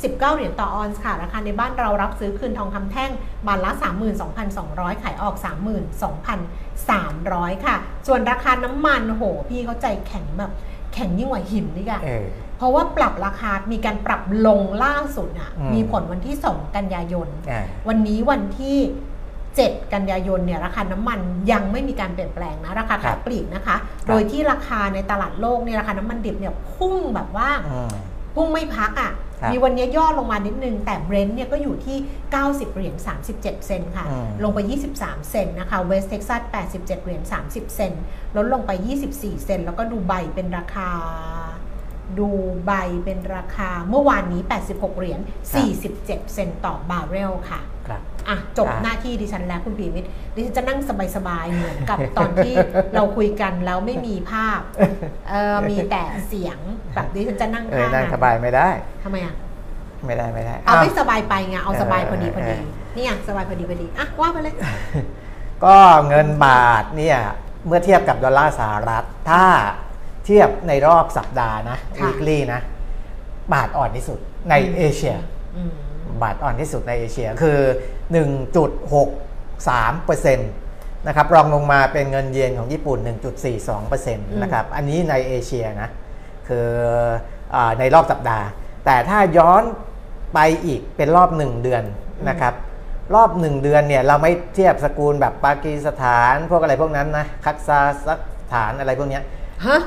1,919 เหรียญต่อออนซ์ค่ะ ราคาในบ้านเรารับซื้อคืนทองคำแท่งบาทละ 32,200 ขายออก 32,300 ค่ะ ส่วนราคาน้ำมันโห พี่เขาใจแข็งแบบแข็งยิ่งกว่าหินนี่ค่ะเออเพราะว่าปรับราคา มีการปรับลงล่าสุดอะอืมมีผลวันที่ 2 กันยายนอ่าวันนี้วันที่ 7 กันยายนเนี่ยราคาน้ำมันยังไม่มีการเปลี่ยนแปลงนะ ราคาครัขายปลีกครับนะคะ โดยที่ราคาในตลาดโลกเนี่ยราคาน้ำมันดิบเนี่ยพุ่งแบบว่าอืม พุ่งไม่พักอะ ครับมีวันนี้ย่อลงมานิดนึง แต่ Brent เนี่ยก็อยู่ที่ 90 เหรียญ 37 เซนต์ค่ะ อืม ลงไป 23 เซนต์นะคะ West Texas 87 เหรียญ 30 เซนต์ลดลงไป 24 เซนต์แล้วก็ดูไบเป็นราคา ดูไบเป็นราคาเมื่อวานนี้ 86 เหรียญ 47 เซนต์ต่อบาร์เรลค่ะครับอะ จบอะหน้าที่ดิฉันแล้วคุณปีมิตรดิฉันจะนั่งสบายๆ เหมือนกับตอนที่เราคุยกันแล้วไม่มีภาพเออมีแต่เสียงแบบดิฉันจะนั่งเออท่านั่งนั้นสบายไม่ได้ทำไมอะ ไม่ได้ไม่ได้ เอาอ้าวไม่สบายไปไงเอาสบายพอดีเออพอดีเออนี่ไงสบายพอดีพอดีอะว่าไปเลย ก็เงินบาทเนี่ยเมื่อเทียบกับดอลลาร์สหรัฐถ้า เทียบในรอบสัปดาห์นะค่ะ weekly นะ บาทอ่อนที่สุดในเอเชียอืมบาทอ่อนที่สุดในเอเชียคือ 1.63%นะครับรองลงมาเป็นเงินเยนของญี่ปุ่น 1.42%นะครับอันนี้ในเอเชียนะคืออาในรอบสัปดาห์ แต่ถ้าย้อนไปอีกเป็นรอบ 1 เดือนนะครับรอบ 1 เดือนเนี่ยเราไม่เทียบสกุลแบบปากีสถาน พวกอะไรพวกนั้นนะคักซาสถานอะไรพวกเนี้ยฮะ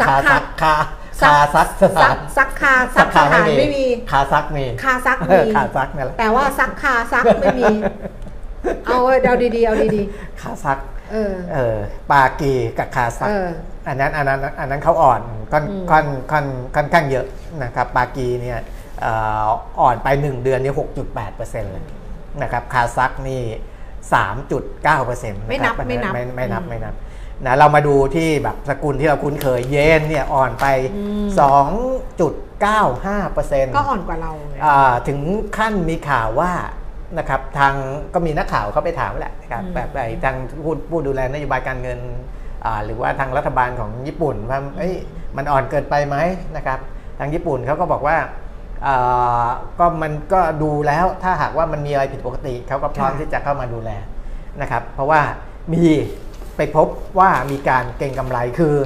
สักคาคาซักคาคาซักสซัถากนซักคาซักสถานไม่มีคาซักมีคาซักเอมีอคาซักนั่นแหละแต่ว่าซักคาซักไม่มี เอาเอาดีๆเอาดีคาซักๆเออเออปากีกับคาซักเอออันนั้นอันนั้นอันนั้นเขาอ่อนค่อนอืมค่อนค่อนค่อนข้างเยอะนะครับปากีเนี่ยเอ่ออ่อนไป 1 เดือนนี่6.8%เลยนะครับคาซักนี่3.9%ะครับไม่นับไม่นับไม่ไม่นับอืมไม่นับ นะเรามาดูที่แบบสกุลที่เราคุ้นเคยเยนเนี่ยอ่อนไปอืม2.95%ก็อ่อนกว่าเราไงอ่าถึงขั้นมีข่าวว่านะครับทางก็มีนักข่าวเขาไปถามแหละนะครับอืมแบบไอ้ทางผู้ผู้ดูแลนโยบายการเงินอ่าหรือว่าทางรัฐบาลของญี่ปุ่นว่าเอ้ยมันอ่อนเกินไปไหมนะครับทางญี่ปุ่นเขาก็บอกว่าอ่าก็มันก็ดูแล้วถ้าหากว่ามันมีอะไรผิดปกติเขาก็พร้อมที่จะเข้ามาดูแลนะครับเพราะว่ามี ไปพบว่ามีการเก็งกำไรคือ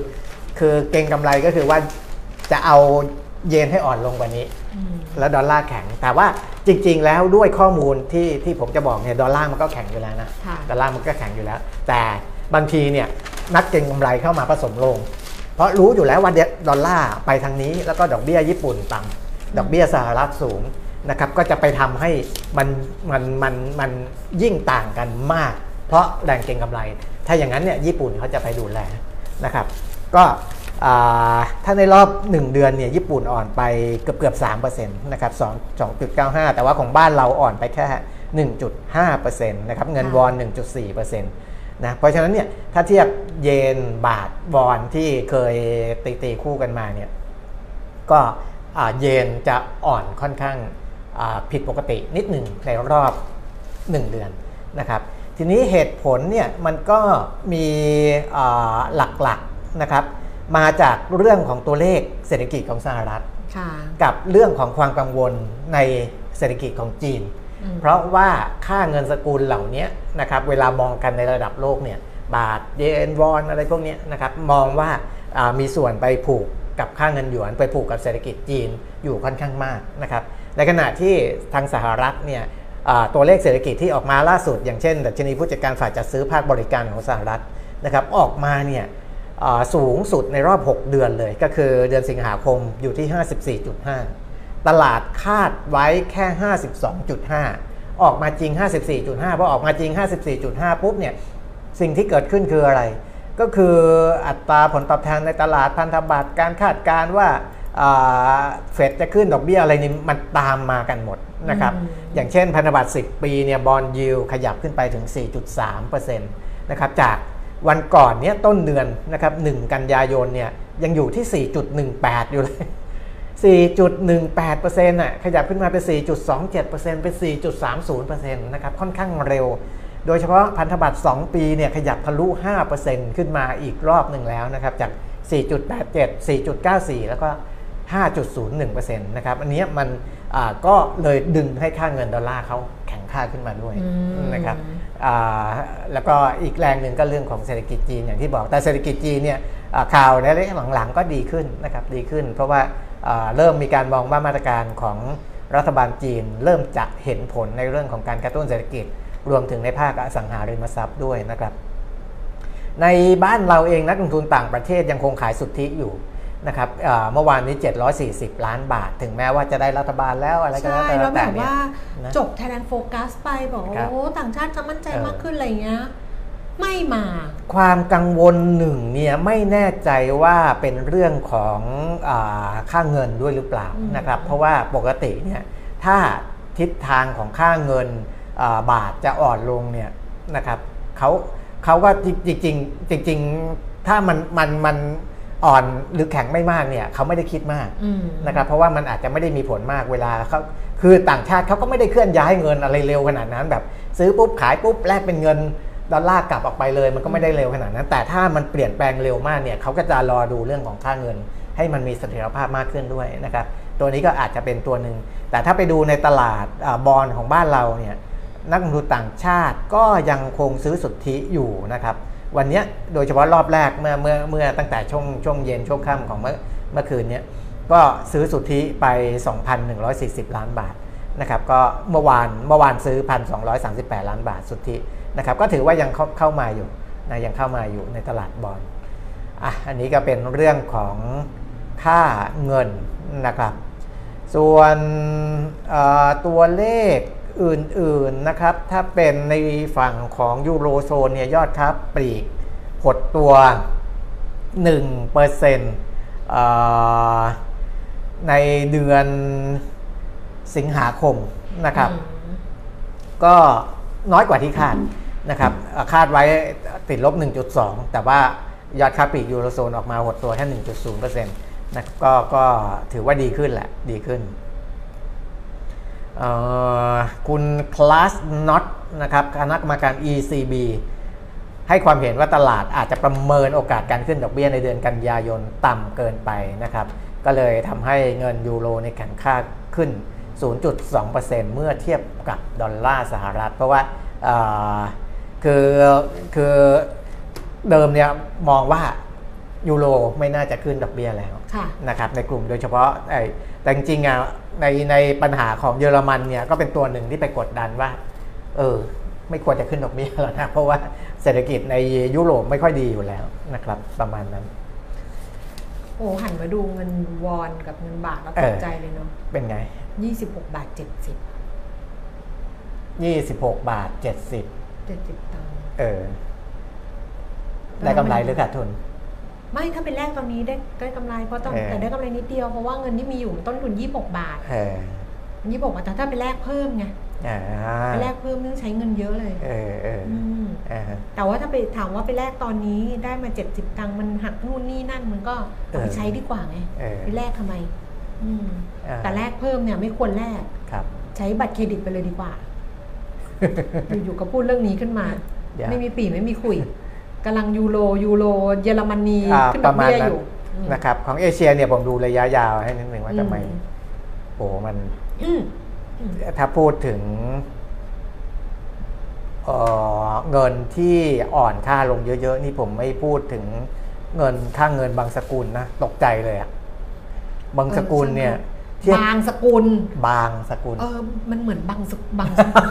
คือเก็งกำไรก็คือว่าจะเอาเยนให้อ่อนลงกว่านี้อืมแล้วดอลลาร์แข็ง แต่ว่าจริง ๆ แล้วด้วยข้อมูลที่ที่ผมจะบอกเนี่ยดอลลาร์มันก็แข็งอยู่แล้วนะค่ะดอลลาร์มันก็แข็งอยู่แล้ว แต่บางทีเนี่ยนักเก็งกำไรเข้ามาผสมลง เพราะรู้อยู่แล้วว่าเดดอลลาร์ไปทางนี้ แล้วก็ดอกเบี้ยญี่ปุ่นต่ำดอกเบี้ยสหรัฐสูงนะครับก็จะไปทำให้มันมันมันมันยิ่งต่างกันมาก เพราะแรงเก็งกำไร ถ้าอย่างนั้นเนี่ยญี่ปุ่นเขาจะไปดูแลนะครับก็อ่าถ้าในรอบ 1 เดือนเนี่ยญี่ปุ่นอ่อนไปเกือบเกือบ3%นะครับ2 2.95 แต่ว่าของบ้านเราอ่อนไปแค่ 1.5%นะครับเงินค่ะวอน 1.4%นะเพราะฉะนั้นเนี่ยถ้าเทียบเยนบาทวอนที่เคยตีตีคู่กันมาเนี่ยก็อ่าเยนจะอ่อนค่อนข้างอ่าผิดปกตินิดหนึ่งในรอบ 1 เดือนนะครับ ทีนี้เหตุผลเนี่ยมันก็มีอ่าหลักๆนะครับ มาจากเรื่องของตัวเลขเศรษฐกิจของสหรัฐค่ะกับเรื่องของความกังวลในเศรษฐกิจของจีนอืมเพราะว่าค่าเงินสกุลเหล่านี้นะครับเวลามองกันในระดับโลกเนี่ยบาทเยนวอนอะไรพวกเนี้ยนะครับมองว่าอ่ามีส่วนไปผูกกับค่าเงินหยวนไปผูกกับเศรษฐกิจจีนอยู่ค่อนข้างมากนะครับในขณะที่ทางสหรัฐเนี่ยอ่า ตัวเลขเศรษฐกิจที่ออกมาล่าสุด อย่างเช่นดัชนีผู้จัดการฝ่ายจัดซื้อภาคบริการของสหรัฐนะครับออกมาเนี่ยสูงสุดในรอบ 6 เดือนเลย ก็คือเดือนสิงหาคมอยู่ที่ 54.5 ตลาดคาดไว้แค่ 52.5 ออกมาจริง 54.5พอออกมาจริง 54.5 ปุ๊บเนี่ยสิ่งที่เกิดขึ้นคืออะไร ก็คืออัตราผลตอบแทนในตลาดพันธบัตรการคาดการว่าเฟดจะขึ้นดอกเบี้ยอะไรนี่มันตามมากันหมด นะครับอืมอย่างเช่นพันธบัตร 10 ปีเนี่ยบอลยิวขยับขึ้นไปถึง 4.3%นะครับจากวันก่อนเนี้ยต้นเดือนนะครับ1กันยายนเนี่ยยังอยู่ที่ 4.18 อยู่เลย 4.18%น่ะขยับขึ้นมาเป็น 4.27%เป็น 4.30%นะครับค่อนข้างเร็ว โดยเฉพาะพันธบัตร 2 ปีเนี่ยขยับทะลุ 5%ขึ้นมาอีกรอบหนึ่งแล้วนะครับจาก 4.87 4.94 แล้วก็ 5.01%นะครับอันเนี้ยมันอ่าก็เลยดึงให้ค่าเงินดอลลาร์เขาแข็งค่าขึ้นมาด้วยอืมนะครับอ่าแล้วก็อีกแรงหนึ่งก็เรื่องของเศรษฐกิจจีนอย่างที่บอกแต่เศรษฐกิจจีนเนี่ยอ่าข่าวในระยะหลังๆก็ดีขึ้นนะครับดีขึ้น เพราะว่าอ่าเริ่มมีการมองว่ามาตรการของรัฐบาลจีน เริ่มจะเห็นผลในเรื่องของการกระตุ้นเศรษฐกิจ รวมถึงในภาคอสังหาริมทรัพย์ด้วยนะครับ ในบ้านเราเองนักลงทุนต่างประเทศยังคงขายสุทธิอยู่ นะครับเอ่อเมื่อวานนี้ 740 ล้านบาท ถึงแม้ว่าจะได้รัฐบาลแล้วอะไรก็ใช่แล้วแต่แล้วแบแต่บเนี่ยว่านะจบไทยแลนด์โฟกัสไปบอกว่าครับโอ้ต่างชาติจะมั่นใจเออมากขึ้นอะไรเงี้ยไม่มา ความกังวลหนึ่งเนี่ยไม่แน่ใจว่าเป็นเรื่องของอาค่าเงินด้วยหรือเปล่าอืมนะครับ เพราะว่าปกติเนี่ยถ้าทิศทางของค่าเงินอ่าบาทจะอ่อนลงเนี่ยนะครับเขาเขาก็จริงๆจริงๆจริงๆถ้ามันมันมัน อ่อนหรือแข็งไม่มากเนี่ยเขาไม่ได้คิดมากอืมนะครับเพราะว่ามันอาจจะไม่ได้มีผลมากเวลาเขาคือต่างชาติเขาก็ไม่ได้เคลื่อนย้ายเงินอะไรเร็วขนาดนั้น แบบซื้อปุ๊บขายปุ๊บแลกเป็นเงินดอลลาร์กลับออกไปเลยมันก็ไม่ได้เร็วขนาดนั้น แต่ถ้ามันเปลี่ยนแปลงเร็วมากเนี่ยเขาก็จะรอดูเรื่องของค่าเงิน ให้มันมีเสถียรภาพมากขึ้นด้วยนะครับตัวนี้ก็อาจจะเป็นตัวหนึ่งแต่ถ้าไปดูในตลาดอาบอลของบ้านเราเนี่ยนักลงทุนต่างชาติก็ยังคงซื้อสุทธิอยู่นะครับ วันนี้โดยเฉพาะรอบแรกเมื่อเมื่อเมื่อตั้งแต่ช่วงช่วงเย็นช่วงค่ำของเมื่อเมื่อคืนเนี้ยก็ซื้อสุทธิไป 2,140 ล้านบาทนะครับก็เมื่อวานเมื่อวานซื้อ 1,238 ล้านบาทสุทธินะครับก็ถือว่ายังเข้าเข้ามาอยู่นะยังเข้ามาอยู่ในตลาดบอลอะอันนี้ก็เป็นเรื่องของค่าเงินนะครับ ส่วนตัวเลข อื่นๆนะครับ ถ้าเป็นในฝั่งของยูโรโซนเนี่ยยอดครับปลีกหดตัว 1%เปอร์เซ็นต์ในเดือนสิงหาคมนะครับอืมก็น้อยกว่าที่คาดนะครับเอ่อคาดไว้ติดลบ 1.2 แต่ว่ายอดค้าปลีกยูโรโซนออกมาหดตัวแค่ 1.0%นะก็ก็ถือว่าดีขึ้นแหละ ดีขึ้นเอ่อ คุณคลาสน็อตนะครับคณะกรรมการ ECB ให้ความเห็นว่าตลาดอาจจะประเมินโอกาสการขึ้นดอกเบี้ยในเดือนกันยายนต่ำเกินไปนะครับ ก็เลยทำให้เงินยูโรในแข็งค่าขึ้น 0.2%เมื่อเทียบกับดอลลาร์สหรัฐ เพราะว่าเอ่อคือคือเดิมเนี่ยมองว่ายูโรไม่น่าจะขึ้นดอกเบี้ยแล้วค่ะนะครับในกลุ่มโดยเฉพาะไอ้ แต่จริงๆอะในในปัญหาของเยอรมันเนี่ยก็เป็นตัวหนึ่งที่ไปกดดันว่า เออ ไม่ควรจะขึ้นดอกเบี้ยแล้วนะเพราะว่าเศรษฐกิจในยุโรปไม่ค่อยดีอยู่แล้วนะครับ ประมาณนั้น โอ้หันมาดูเงินวอนกับเงินบาทแล้วเอตอกใจเลยเนาะเป็นไงยี่สิบหกบาทเจ็ดสิบ26บาท70เจ็ดสิบตังค์เออ ได้กำไรหรือขาดทุน ไม่ถ้าเป็นแรกตอนนี้ได้ได้กำไรเพราะตอนเออ แต่ได้กำไรนิดเดียวเพราะว่าเงินที่มีอยู่มันต้นทุนยี่หกบาทเออยี่หกบาทแต่ถ้าไปแลกเพิ่มไงอ่าไปแลกเพิ่มต้องใช้เงินเยอะเลยเออเอออืมอ่าฮะ แต่ว่าถ้าไปถามว่าไปแลกตอนนี้ได้มาเจ็ดสิบตังค์มันหักนู่นนี่นั่นมันก็เอาไปเออ ใช้ดีกว่าไงเออไปแลกทำไมอืมอ่าแต่แลกเพิ่มเนี่ยไม่ควรแลก ครับ ใช้บัตรเครดิตไปเลยดีกว่า อยู่ๆก็พูดเรื่องนี้ขึ้นมา อย่า ไม่มีปีไม่มีคุย กำลังยูโรยูโรเยอรมนีอ่าขึ้นปดอระกมาณเบี้ยนั้อนยู่อืมนะครับของเอเชียเนี่ยผมดูระยะยาวให้นิดหนึ่งว่าทำไมอืมโอ้มันอืมอืมถ้าพูดถึงเอ่อเงินที่อ่อนค่าลงเยอะ ๆ นี่ผมไม่พูดถึงเงินค่าเงินบางสกุลนะตกใจเลยอะบางสกุลเนี่ยเทียบบางสกุล บางสกุล เออ มันเหมือนบางสกบางสกุล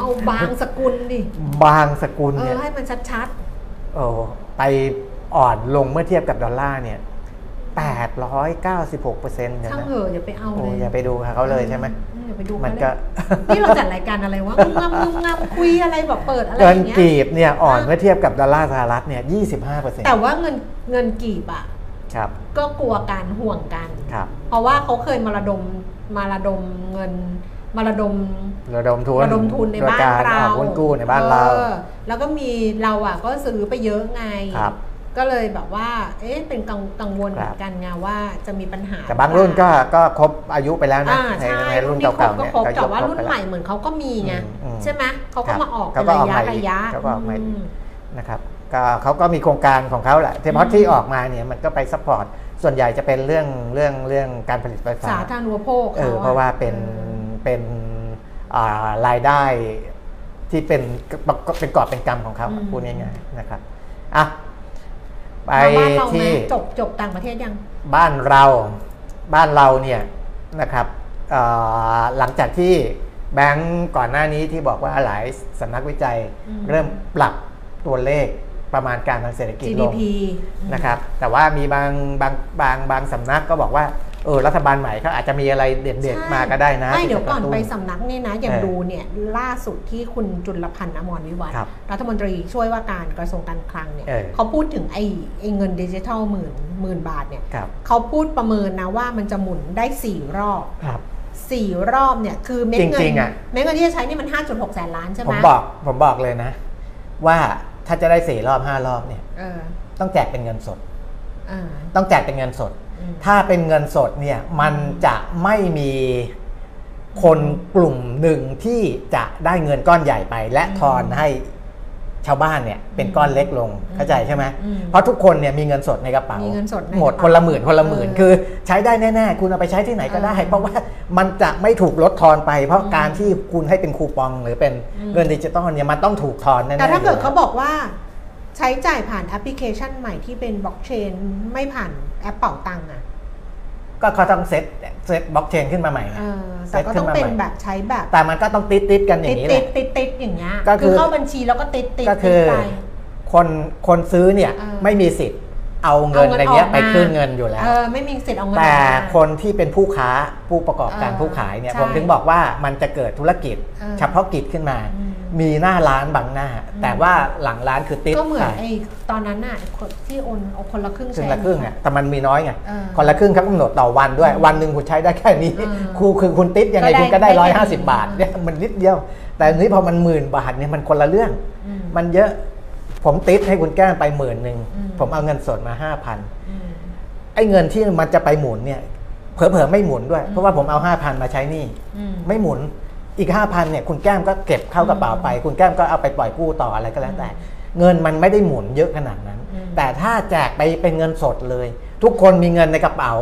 เอาบางสกุลดิ บางสกุลเอเนี่อยให้มันชัดโอ้ไปอ่อนลงเมื่อเทียบกับดอลลาร์เนี่ย896เปอร์เซ็นต์ๆนะช่างเหอะอย่าไปเอาโอ้เลยอย่าไปดูเขาเลยใช่ไหม อือย่าไปดูมันเขาก็เลยนี่เราจัดรายการอะไรวะงงำงงำคุยอะไรแบบเปิดอะไรอเงินย่างเงี้ยกีบเนี่ยอ่อนอะ เมื่อเทียบกับดอลลาร์สหรัฐเนี่ย25เปอร์เซ็นต์แต่ว่าเงินเงินกีบอะ ครับก็กลัวการห่วงกัน ครับ เพราะว่าเขาเคยมาระดมมาระดมเงิน มาระดมระดมทุนระดมทุนในบ้านโดยการเราออกหุ้นกู้ในบ้านเราออแล้วก็มีเราอะก็ซื้อไปเยอะไงครับก็เลยแบบว่า เอ๊ะ เป็นกังกังวลครับเหมือนกันไงว่าจะมีปัญหา แต่บางรุ่นก็ก็ครบอายุไปแล้วนะอ่าในใช่ในรุ่นที่ครเก่าบๆก็เนี่ยครบก็ยแต่กว่าครบรุ่นไปแล้วใหม่เหมือนเขาก็มีไงอืมอืมใช่ไหมเขาก็ครับมาออกเขาเป็นก็ระออกยะมาอีกระยะเขาก็ออกมาอีกมนะครับก็เขาก็มีโครงการของเขาแหละแต่เพราะที่ออกมาเนี่ยมันก็ไปซัพพอร์ตส่วนใหญ่จะเป็นเรื่องเรื่องเรื่องการผลิตไฟฟ้าสาธารณูปโภคเออขเพราะว่าเป็นออ เป็นอ่ารายได้ที่เป็นเป็นกอบเป็นกรรมของเขาอืมพูดง่ายๆนะครับอะไปมาบ้านเราไหมที่จบจบต่างประเทศยัง บ้านเราบ้านเราเนี่ยนะครับเอ่อหลังจากที่แบงก์ก่อนหน้านี้ที่บอกว่าหลายสำนักวิจัยอืมเริ่มปรับตัวเลขประมาณการทางเศรษฐกิจลง GDP นะครับ แต่ว่ามีบางบางบางบางสำนักก็บอกว่า เออรัฐบาลใหม่เขาอาจจะมีอะไรเด่นใช่ๆมาก็ได้นะไม่ที่เดี๋ยวจะก่อนระตุ้ไปสำนักนี่นะอย่างเออดูเนี่ยล่าสุดที่คุณจุลพันธ์อมรวิวัฒน์ครับรัฐมนตรีช่วยว่าการกระทรวงการคลังเนี่ยเออเขาพูดถึงไอ้ไอ้เงินดิจิทัลหมื่นหมื่นบาทเนี่ยครับเขาพูดประเมินนะว่ามันจะหมุนได้สี่รอบครับสี่รอบเนี่ยคือเม็ดเงิจริงๆอะเม็ดเงินที่จะใช้นี่มัน 5.6 แสนล้านใช่ไหผมมบอกผมบอกเลยนะ ว่าถ้าจะได้สี่รอบห้ารอบเนี่ยเออต้องแจกเป็นเงินสดเออต้องแจกเป็นเงินสดอืม ถ้าเป็นเงินสดเนี่ยมันจะไม่มีคนกลุ่มหนึ่งที่จะได้เงินก้อนใหญ่ไป และทอนให้ชาวบ้านเนี่ยเป็นก้อนเล็กลงเข้าใจใช่ไหมอืมเพราะทุกคนเนี่ยมีเงินสดในกระเป๋ามีเงินสดในหมดกระเป๋าคนละหมื่นคนละหมื่นเออคือใช้ได้แน่ๆ คุณเอาไปใช้ที่ไหนก็ได้เออเพราะว่ามันจะไม่ถูกลดทอนไป เพราะอืมการที่คุณให้เป็นคูปองหรือเป็นอืมเงินดิจิตอลเนี่ยมันต้องถูกทอนแน่ๆแต่ถ้าเกิดอยู่เขาแล้วบอกว่าใช้จ่ายผ่านแอปพลิเคชันใหม่ที่เป็นบล็อกเชนไม่ผ่าน แอปเป่าตังค์อะ ก็เขาต้อง set set บล็อกเชนขึ้นมาใหม่ไงเออแต่ก็ต้องเป็นแบบใช้แบบแต่มันก็ต้องติดติดๆกันอติย่าดงนี้แหติละ ดติดติดอย่างเงี้ยก็คือ เข้าบัญชีแล้วก็ติดติดก็ติคืดอไป คนคนซื้อเนี่ยเออ ไม่มีสิทธิ์เอาเงินเอาเงินอะไรเงี้ยออกไปมาขึ้นเงินอยู่แล้ว เออไม่มีสิทธิ์เอาเงินแต่ออกมา คนที่เป็นผู้ค้าผู้ประกอบการเออผู้ขายเนี่ยใช่ผมถึงบอกว่ามันจะเกิดธุรกิจ เออ เฉพาะกิจขึ้นมา อื มมีหน้าร้านบังหน้า แต่ว่าหลังร้านคือติดก็เหมือนใส่ไอ้ตอนนั้นน่ะคนที่โอนเอาคนละครึ่งครึ่งแชละครึ่งอะแต่มันมีน้อยไงเออคนละครึ่งเขากำหนดต่อวันด้วยอืมวันหนึ่งคุณใช้ได้แค่นี้เออครูคือคุณติดยังไงก็ได้คุณก็ได้ได้ร้อยแค่ห้าสินี้บบาทเนี่ยมันนิดเดียว แต่อันนี้พอมันหมื่นบาทเนี่ยมันคนละเรื่องอืมมันเยอะผมติดให้คุณแก้มไปหมื่นหนึ่งอืมผมเอาเงินสดมาห้าพันอืมไอ้เงินที่มันจะไปหมุนเนี่ยเผลอๆไม่หมุนด้วยอืมเพราะว่าผมเอาห้าพันมาใช้หนี่อืมไม่หมุน อีกห้าพันเนี่ยคุณแก้มก็เก็บเข้ากระเป๋าไป คุณแก้มก็เอาไปปล่อยกู้ต่ออะไรก็แล้วแต่ เงินมันไม่ได้หมุนเยอะขนาดนั้นอืมแต่ถ้าแจกไปเป็นเงินสดเลย ทุกคนมีเงินในกระเป๋า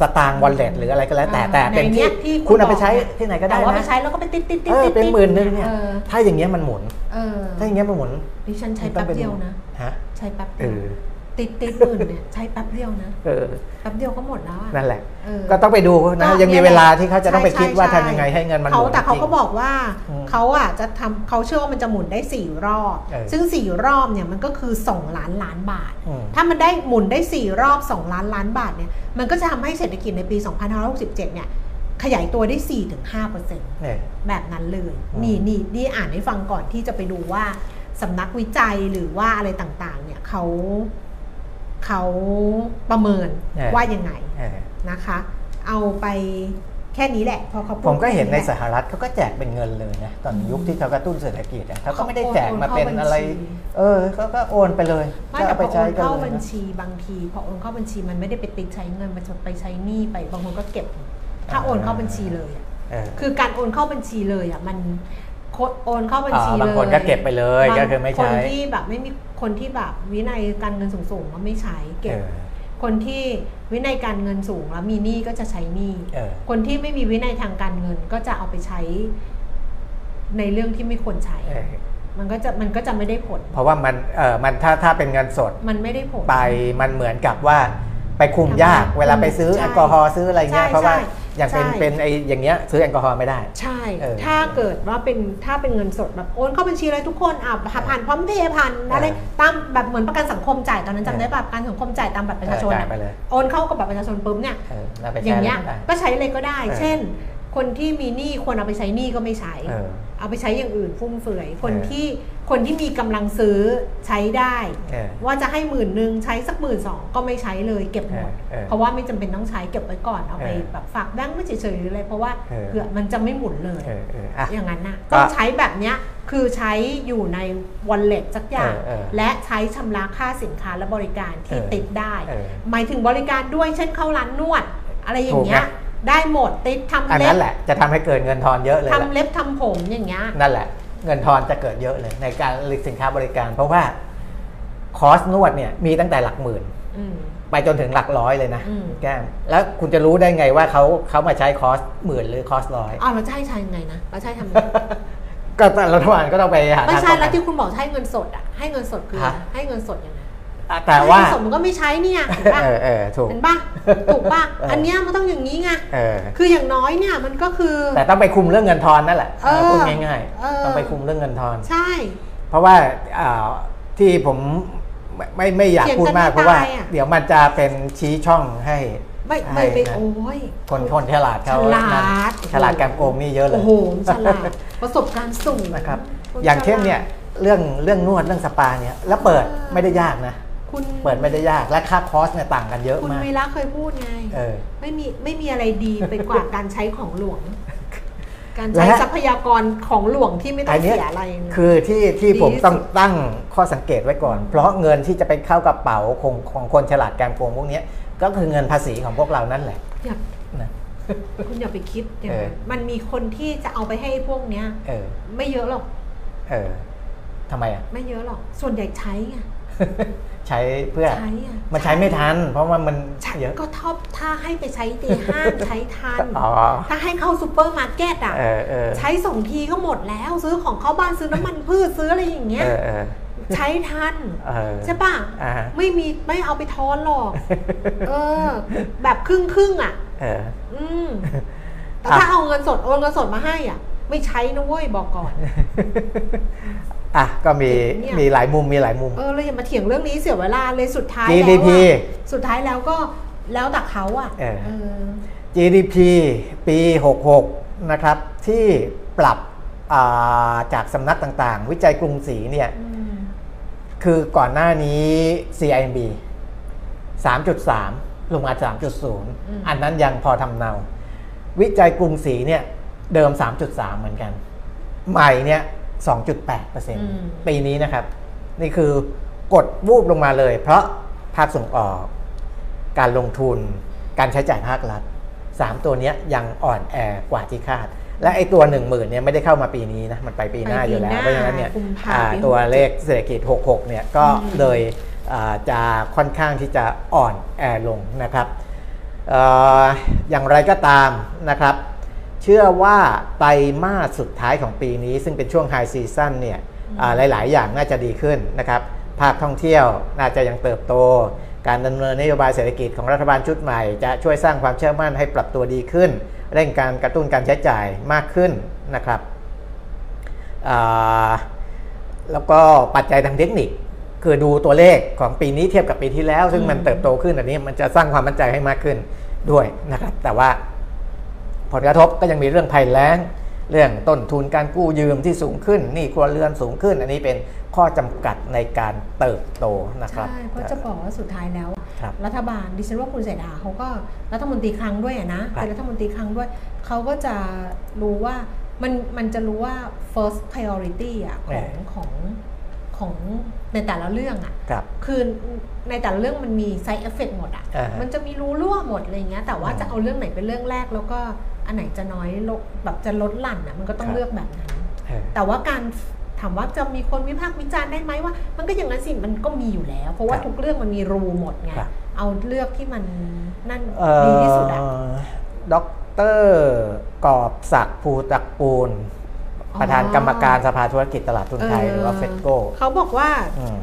สตางค์วอลเล็ตหรืออะไรก็แล้วแต่แต่เป็นในที่ยที่คุณเอาไปใช้บกที่ไหนก็ได้แต่ว่าไปนะใช้แล้วก็ไปติดติดติดเออติดเป็นหมื่นหนึงเนี่ยออถ้าอย่างเงี้ยมันหมุนเออถ้าอย่างเงี้ยมันหมุนดิฉันใช้แป๊บเดียวนะฮะใช้แป๊บเอเดียวอ ติดติดหมื่นเนี่ยใช้แป๊บเดียวนะเออแป๊บเดียวก็หมดแล้วอะนั่นแหละเออก็ต้องไปดูนะก็ยังมีนี่ยเวลาที่เขาจะต้องไปคิดว่าใช่ทำยังไงให้เงินมันหเขามุนแต่เขาจริงก็บอกว่าอืมเขาอะจะทำเขาเชื่อว่ามันจะหมุนได้สี่รอบเออซึ่งสี่รอบเนี่ยมันก็คือสองล้านล้านบาทอืมถ้ามันได้หมุนได้สี่รอบสองล้านล้านบาทเนี่ยมันก็จะทำให้เศรษฐกิจในปี 2567 เนี่ยขยายตัวได้ 4-5%เปอร์เซ็นต์เนี่ยแบบนั้นเลยอืมนี่นี่นี่อ่านให้ฟังก่อนที่จะไปดูว่าสำนักวิจัยหรือว่าอะไรต่างๆ เนี่ยเขา เขาประเมินว่ายังไงเออนะคะ เอาไปแค่นี้แหละพอเขาพูดผมก็เห็นในแค่สแหละหรัฐเขาก็แจกเป็นเงินเลยนะตอนอืมยุคที่เขากระตุ้นเศรษฐกิจอะเขาก็เขาไม่ได้แจกมาโอนเข้าเป็นอะไรบัญชีเออเขาก็โอนไปเลยไม่ก็แต่เอาพไปอโอใช้นกันเข้าเลยบัญนะชีบางทีพอโอนเข้าบัญชีมันไม่ได้ไปติดใช้เงินมันจะไปใช้หนี้ไปบางคนก็เก็บ ถ้าโอนเข้าบัญชีเลยอะเออคือการโอนเข้าบัญชีเลยอะมัน โคโอนเข้าบัญชีอ่าเลยบางคนก็เก็บไปเลยบางก็คือไม่ใช้คนที่แบบไม่มีคนที่แบบวินัยการเงินสูงๆก็ไม่ใช้เก็บเออคนที่วินัยการเงินสูงแล้วมีหนี้ก็จะใช้หนี้เออคนที่ไม่มีวินัยทางการเงินก็จะเอาไปใช้ในเรื่องที่ไม่ควรใช้เออมันก็จะมันก็จะไม่ได้ผล เพราะว่ามันเออมันถ้าถ้าเป็นเงินสด มันไม่ได้ผลไปมันเหมือนกับว่าไปคุมยากทำไมเวลาไปซื้อใช่แอลกอฮอล์ซื้ออะไรเงี้ยใช่เพราะว่าใช่ อย่างเป็นใช่ เป็นไออย่างเงี้ยซื้อแอลกอฮอล์ไม่ได้ ใช่ เออถ้าเกิดว่าเป็นถ้าเป็นเงินสดแบบโอนเข้าบัญชีเลยทุกคนอะผ่านพร้อมเพย์ผ่านอะไรเออตามแบบเหมือนประกันสังคมจ่ายตอนนั้นจำได้เออป่ะประกันสังคมจ่ายตามบัตรประชาชนจ่ายอะไปเลย โอนเข้ากับบัตรประชาชนปุ๊บเนี่ย เออแล้วไปอใช้ย่างอะไรเงี้ยก็ได้ ก็ใช้เลยก็ได้ เออ เช่น คนที่มีหนี้ควรเอาไปใช้หนี้ก็ไม่ใช้ เออ เอาไปใช้อย่างอื่นฟุ่มเฟือย คนเออที่ คนที่มีกำลังซื้อใช้ได้เออว่าจะให้หมื่นหนึ่งใช้สักหมื่นสองก็ไม่ใช้เลยเก็บหมดเออเออเพราะว่าไม่จำเป็นต้องใช้เก็บไว้ก่อนเอาไปเออแบบฝากแบงก์ไม่เฉยๆหรืออะไรเพราะว่าเออเผื่อมันจะไม่หมุนเลยเออเอออะอย่างนั้นน่ะก็ต้องใช้แบบเนี้ยคือใช้อยู่ใน wallet สักอย่างเออเออและใช้ชำระค่าสินค้าและบริการที่เออติดได้เออหมายถึงบริการด้วยเช่นเข้าร้านนวด อะไรอย่างเงี้ถูยกไงได้หมดติดทำอันเล็นั้บนแหละจะทำให้เกิดเงินทอนเยอะเลยแหละทำเล็บทำผมอย่างเงี้ยนั่นแหละ เงินทอนจะเกิดเยอะเลยในการผลิตสินค้าบริการ เพราะว่าคอสนวดเนี่ยมีตั้งแต่หลักหมื่นอืมไปจนถึงหลักร้อยเลยนะอืมแก้มแล้วคุณจะรู้ได้ไงว่าเขาเขามาใช้คอสหมื่นหรือคอสร้อยอ้าวเราจะให้ใช้ยังไงนะเราจะให้ทำยังไงก็รัฐบาลก็ต้องไปหาไม่ทางใช่ป้องแล้วกันที่คุณบอกให้เงินสดอะให้เงินสดคืออะไรฮะให้เงินสดยังไงอะ แต่ว่าให้เงินสดมันก็ไม่ใช้เนี่ยเห็นปะเออเออถูกเห็นปะถูกปะเอออัอันเนี้ยมันต้องอย่างนี้ไงเออคืออย่างน้อยเนี่ยมันก็คือ แต่ต้องไปคุมเรื่องเงินทอนนั่นแหละเออพูดง่ายเออๆต้องไปคุมเรื่องเงินทอนใช่ เพราะว่าอ่าที่ผมไม่ไม่ไม่อยากเถียงพูดกันมากไม่เพราะว่าตายอะเดี๋ยวมันจะเป็นชี้ช่องให้ไม่ให้ไม่ไม่นะโอ้ยคนคนฉลาดเขาฉลานั่นดฉลาดการโกงนี่เยอะเลยโอ้โหฉลาดประสบการณ์สูงนะครับคุณอย่างเช่นเนี่ยฉลาดเรื่องเรื่องนวดเรื่องสปาเนี่ยแล้วเปิดเออไม่ได้ยากนะ คุณเปิดไม่ได้ยากและค่าคอสเนี่ยต่างกันเยอะคุณมากวีระเคยพูดไงเออไม่มีไม่มีอะไรดีไปกว่าการใช้ของหลวง การและใช้ทรัพยากรของหลวงที่ไม่ต้อัอนงเนี้ยเสียอะไรเลยคือที่ที่ดีผมที่สุดต้องตั้งข้อสังเกตไว้ก่อน เพราะเงินที่จะไปเข้ากระเป๋าของของคนฉลาดการโกงพวกเนี้ยก็คือเงินภาษีของพวกเรานั่นแหละอย่านะคุณอย่าไปคิดอย่างนั้นเออมันมีคนที่จะเอาไปให้พวกเนี้ยเออไม่เยอะหรอกเออทำไมอะ ไม่เยอะหรอก ส่วนใหญ่ใช้ไง ใช้เพื่อ ใช้อะมันใช้ไม่ทัน เพราะว่ามันใช้เยอะก็ Tops ถ้าให้ไปใช้ตีห้างใช้ทัน อ๋อ ถ้าให้เข้าซูเปอร์มาร์เก็ตอะ เออเออใช้สองทีก็หมดแล้ว ซื้อของเข้าบ้านซื้อน้ำมันพืชซื้ออะไรอย่างเงี้ย เออเออ ใช้ทันเออใช่ป่ะ อ่า ไม่มีไม่เอาไปทอนหรอก เออ แบบครึ่งครึ่งๆอะ เออ อืมแต่อะถ้าเอาเงินสดโอนเงินสดมาให้อะ ไม่ใช้นะเว้ยบอกก่อน อะก็มีเนี่ย มีหลายมุมมีหลายมุม เออเราอย่ามาเถียงเรื่องนี้เสียเวลาเลยสุดท้าย GDP แล้วอะสุดท้ายแล้วก็แล้วแต่เขาอะเออ เออ GDP ปี 66 นะครับ ที่ปรับอ่าจากสำนักต่างๆ วิจัยกรุงศรีเนี่ย อืมคือก่อนหน้านี้ CIMB 3.3 ลงมา 3.0 อันนั้นยังพอทำเนา วิจัยกรุงศรีเนี่ย เดิม 3.3 เหมือนกัน ใหม่เนี่ย 2.8%ปีนี้นะครับ นี่คือกดวูบลงมาเลย เพราะภาคส่งออก การลงทุน การใช้จ่ายภาครัฐสามตัวเนี้ยยังอ่อนแอกว่าที่คาด และไอ้ตัว 1 0,000เนี่ยไม่ได้เข้ามาปีนี้นะ มันไปปีหน้าไปปีอยู่แล้วหน้าเพราะฉะนั้นเนี่ยกุมภาอ่าปีตัว67เลขเศรษฐกิจ 66 เนี่ยก็อืมเลยอ่าจะค่อนข้างที่จะอ่อนแอลงนะครับเอ่ออย่างไรก็ตามนะครับ เชื่อว่าไตรมาสสุดท้ายของปีนี้ ซึ่งเป็นช่วงไฮซีซั่นเนี่ยอ่าหลาย ๆ อย่างน่าจะดีขึ้นนะครับ ภาคท่องเที่ยวน่าจะยังเติบโต การดำเนินนโยบายเศรษฐกิจของรัฐบาลชุดใหม่ จะช่วยสร้างความเชื่อมั่นให้ปรับตัวดีขึ้น เร่งการกระตุ้นการใช้จ่ายมากขึ้นนะครับอ่าแล้วก็ปัจจัยทางเทคนิคคือดูตัวเลขของปีนี้เทียบกับปีที่แล้ว ซึ่งมันเติบโตขึ้นอันนี้มันจะสร้างความมั่นใจให้มากขึ้นด้วยนะครับ แต่ว่า ผลกระทบก็ยังมีเรื่องภัยแล้ง เรื่องต้นทุนการกู้ยืมที่สูงขึ้นหนี่ครัวเรือนสูงขึ้น อันนี้เป็นข้อจำกัดในการเติบโตนะครับใช่เพราะจะบอกว่าสุดท้ายแล้วครับรัฐบาลดิฉันว่าคุณเศรษฐาเขาก็รัฐมนตรีคลังด้วยอะนะครับเป็นรัฐมนตรีคลังด้วยเขาก็จะรู้ว่ามันมันจะรู้ว่า first priority อะของของของในแต่ละเรื่องอะครับคือในแต่ละเรื่องมันมี side effect หมดอะอ่าฮะมันจะมีรู้รั่วหมดอะไรเงี้ย แต่ว่าอืมจะเอาเรื่องไหนเป็นเรื่องแรกแล้วก็ อันไหนจะน้อยลงแบบจะลดหลั่นอะมันก็ต้อคงรับ เลือกแบบนั้น เออ แต่ว่าการถามว่าจะมีคนวิพากษ์วิจารณ์ได้ไหมว่า มันก็อย่างนั้นสิมันก็มีอยู่แล้ว เพราะว่าครับทุกเรื่องมันมีรูหมดไงครับ เอาเลือกที่มันนั่นเอ่อดีที่สุดอะด็อกเตอร์กอบศักดิ์ภูตระกูลอ๋อประธานกรรมการสภาธุรกิจตลาดทุนไทย หรือว่า FETCO เขาบอกว่า อืม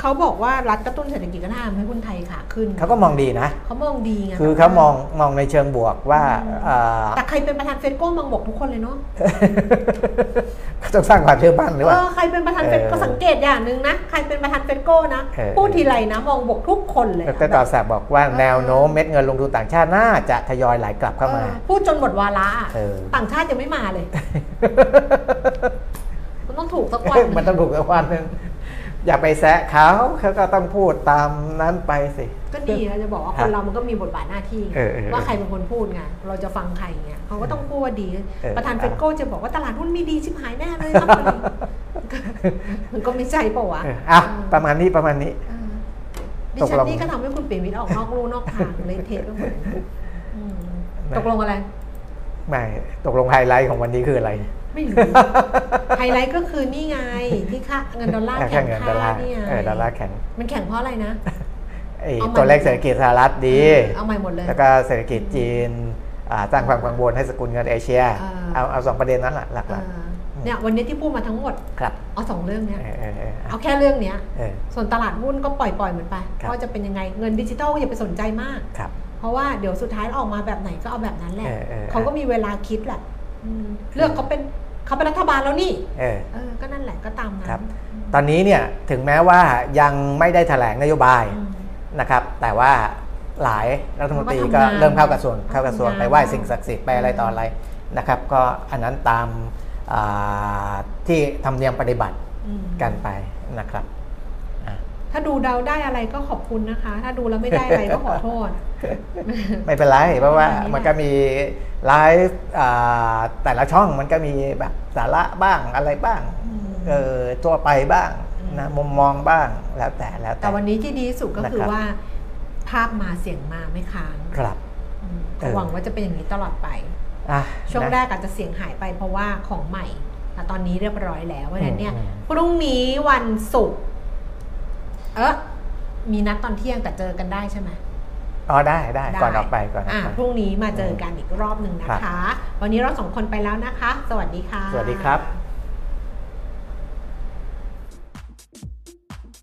เขาบอกว่ารัฐกระตุ้นเศรษฐกิจก็ทำให้หุ้นไทยขาขึ้นเขาก็มองดีนะเขามองดีไงคือแต่เขาว่มองมองในเชิงบวกว่าอ่าแต่ใครเป็นประธาน FETCO มองบอกทุกคนเลยเนาะเขาต้องสร้างความเชื่อมั่นหรือเอว่าอใครเป็นประธานเฟดเออก็สังเกตอย่างหนึ่งนะใครเป็นประธานเฟดโก้นะเออพูดทีไรนะมองบวกทุกคนเลยดอะรต่อศักดิ์บอกว่าแนวโน้มเม็ดเงินลงทุนต่างชาติน่าจะทยอยไหลกลับเข้ามาเออพูดจนหมดวาระอะเออต่างชาติยังไม่มาเลยมันต้องถูกสักวันหงมันต้องถูกสักวันหนึง อย่าไปแซะเขาเขาก็ต้องพูดตามนั้นไปสิ ก็ดีนะจะบอกว่าคครับนเรามันก็มีบทบาทหน้าที่ไงเออเออว่าใครเป็นคนพูดไงเราจะฟังใครเงี้ยเขาก็ต้องพูดว่าดี เออ ประธานเออเฟดโก้จะบอกว่าตลาดหุ้นไม่ดีชิบหายแน่เลยครับมันก็ไม่ใช่เปล่าวะเอออะประมาณนี้ประมาณนี้ เออดิตกฉันลงนี่ก็ทำให้คุณเปลี่ยนวิทย์ออกนอกลู่นอกทางเลยเทะไปหมดอืมไม่ตกลงอะไร ไม่ตกลงไฮไลท์ของวันนี้คืออะไร ไม่รู้ ไฮไลท์ก็คือนี่ไงที่ค่าเงินดอลลาร์แค่แข่งเงินดอค่าลลาร์นี่ไงเออดอลลาร์แข็งมันแข่งเพราะอะไรนะ ไอ้เอาใหม่ ตัวเลขเศรษฐกิจสหรัฐดี เอาใหม่หมดเลย แล้วก็เศรษฐกิจจีนอ่าสร้างความกังวลให้สกุลเงินเอเชีย อ่า เอาเอาสองประเด็นนั้นแหละหลักเออเนี่ยวันนี้ที่พูดมาทั้งหมด ๆครับเอาสองเรื่องเนี้ย เออเออเออเอาแค่เรื่องเนี้ย เออ ส่วนตลาดหุ้นก็ปล่อยปล่อยๆมันไปครับ ว่าจะเป็นยังไงเงินดิจิทัลอย่าไปสนใจมาก ครับ เพราะว่าเดี๋ยวสุดท้ายออกมาแบบไหนก็เอาแบบนั้นแหละเออเออ เขาก็มีเวลาคิดแหละอืม เลือกเขาเป็นเขาเป็นรัฐบาลแล้วนี่เออเออก็นั่นแหละก็ตามนั้นครับ ตอนนี้เนี่ยถึงแม้ว่ายังไม่ได้แถลงนโยบายอืมนะครับ แต่ว่าหลายรัฐมนตรีเขาก็ก็ทำงานเริ่มเข้ากระทรวงเขาเข้ากระทรวงทำงานไปไหว้สิ่งศักดิ์สิทธิ์ไปอะไรต่ออะไรนะครับ ก็อันนั้นตามอ่าที่ทำเนียมปฏิบัติอืมกันไปนะครับอะ ถ้าดูเดาได้อะไรก็ขอบคุณนะคะ ถ้าดูแล้วไม่ได้อะไรก็ขอโทษ ไม่เป็นไร เพราะว่าอันนี้แหละมันก็มีไลฟ์อ่าแต่ละช่องมันก็มีแบบสาระบ้างอะไรบ้างอืมเออตัวไปบ้างอืมนะมุมมองบ้างแล้วแต่แล้วแต่แต่วันนี้ที่ดีที่สุดก็คือนะครับว่า ภาพมาเสียงมาไม่ค้างครับอืมเออหวังว่าจะเป็นอย่างนี้ตลอดไปอะช่วงนะแรกอาจจะเสียงหายไปเพราะว่าของใหม่แต่ตอนนี้เรียบร้อยแล้วเพราะฉะนั้นเนี่ยอืมพรุ่งนี้วันศุกร์ เออมีนัดตอนเที่ยงแต่เจอกันได้ใช่ไหมอ๋อได้ได้ได้ก่อนออกไปก่อนออกอะไปพรุ่งนี้มาเจอกันอีกรอบหนึ่งนะครัคะบวันนี้เราสองคนไปแล้วนะคะ สวัสดีค่ะ สวัสดีครับ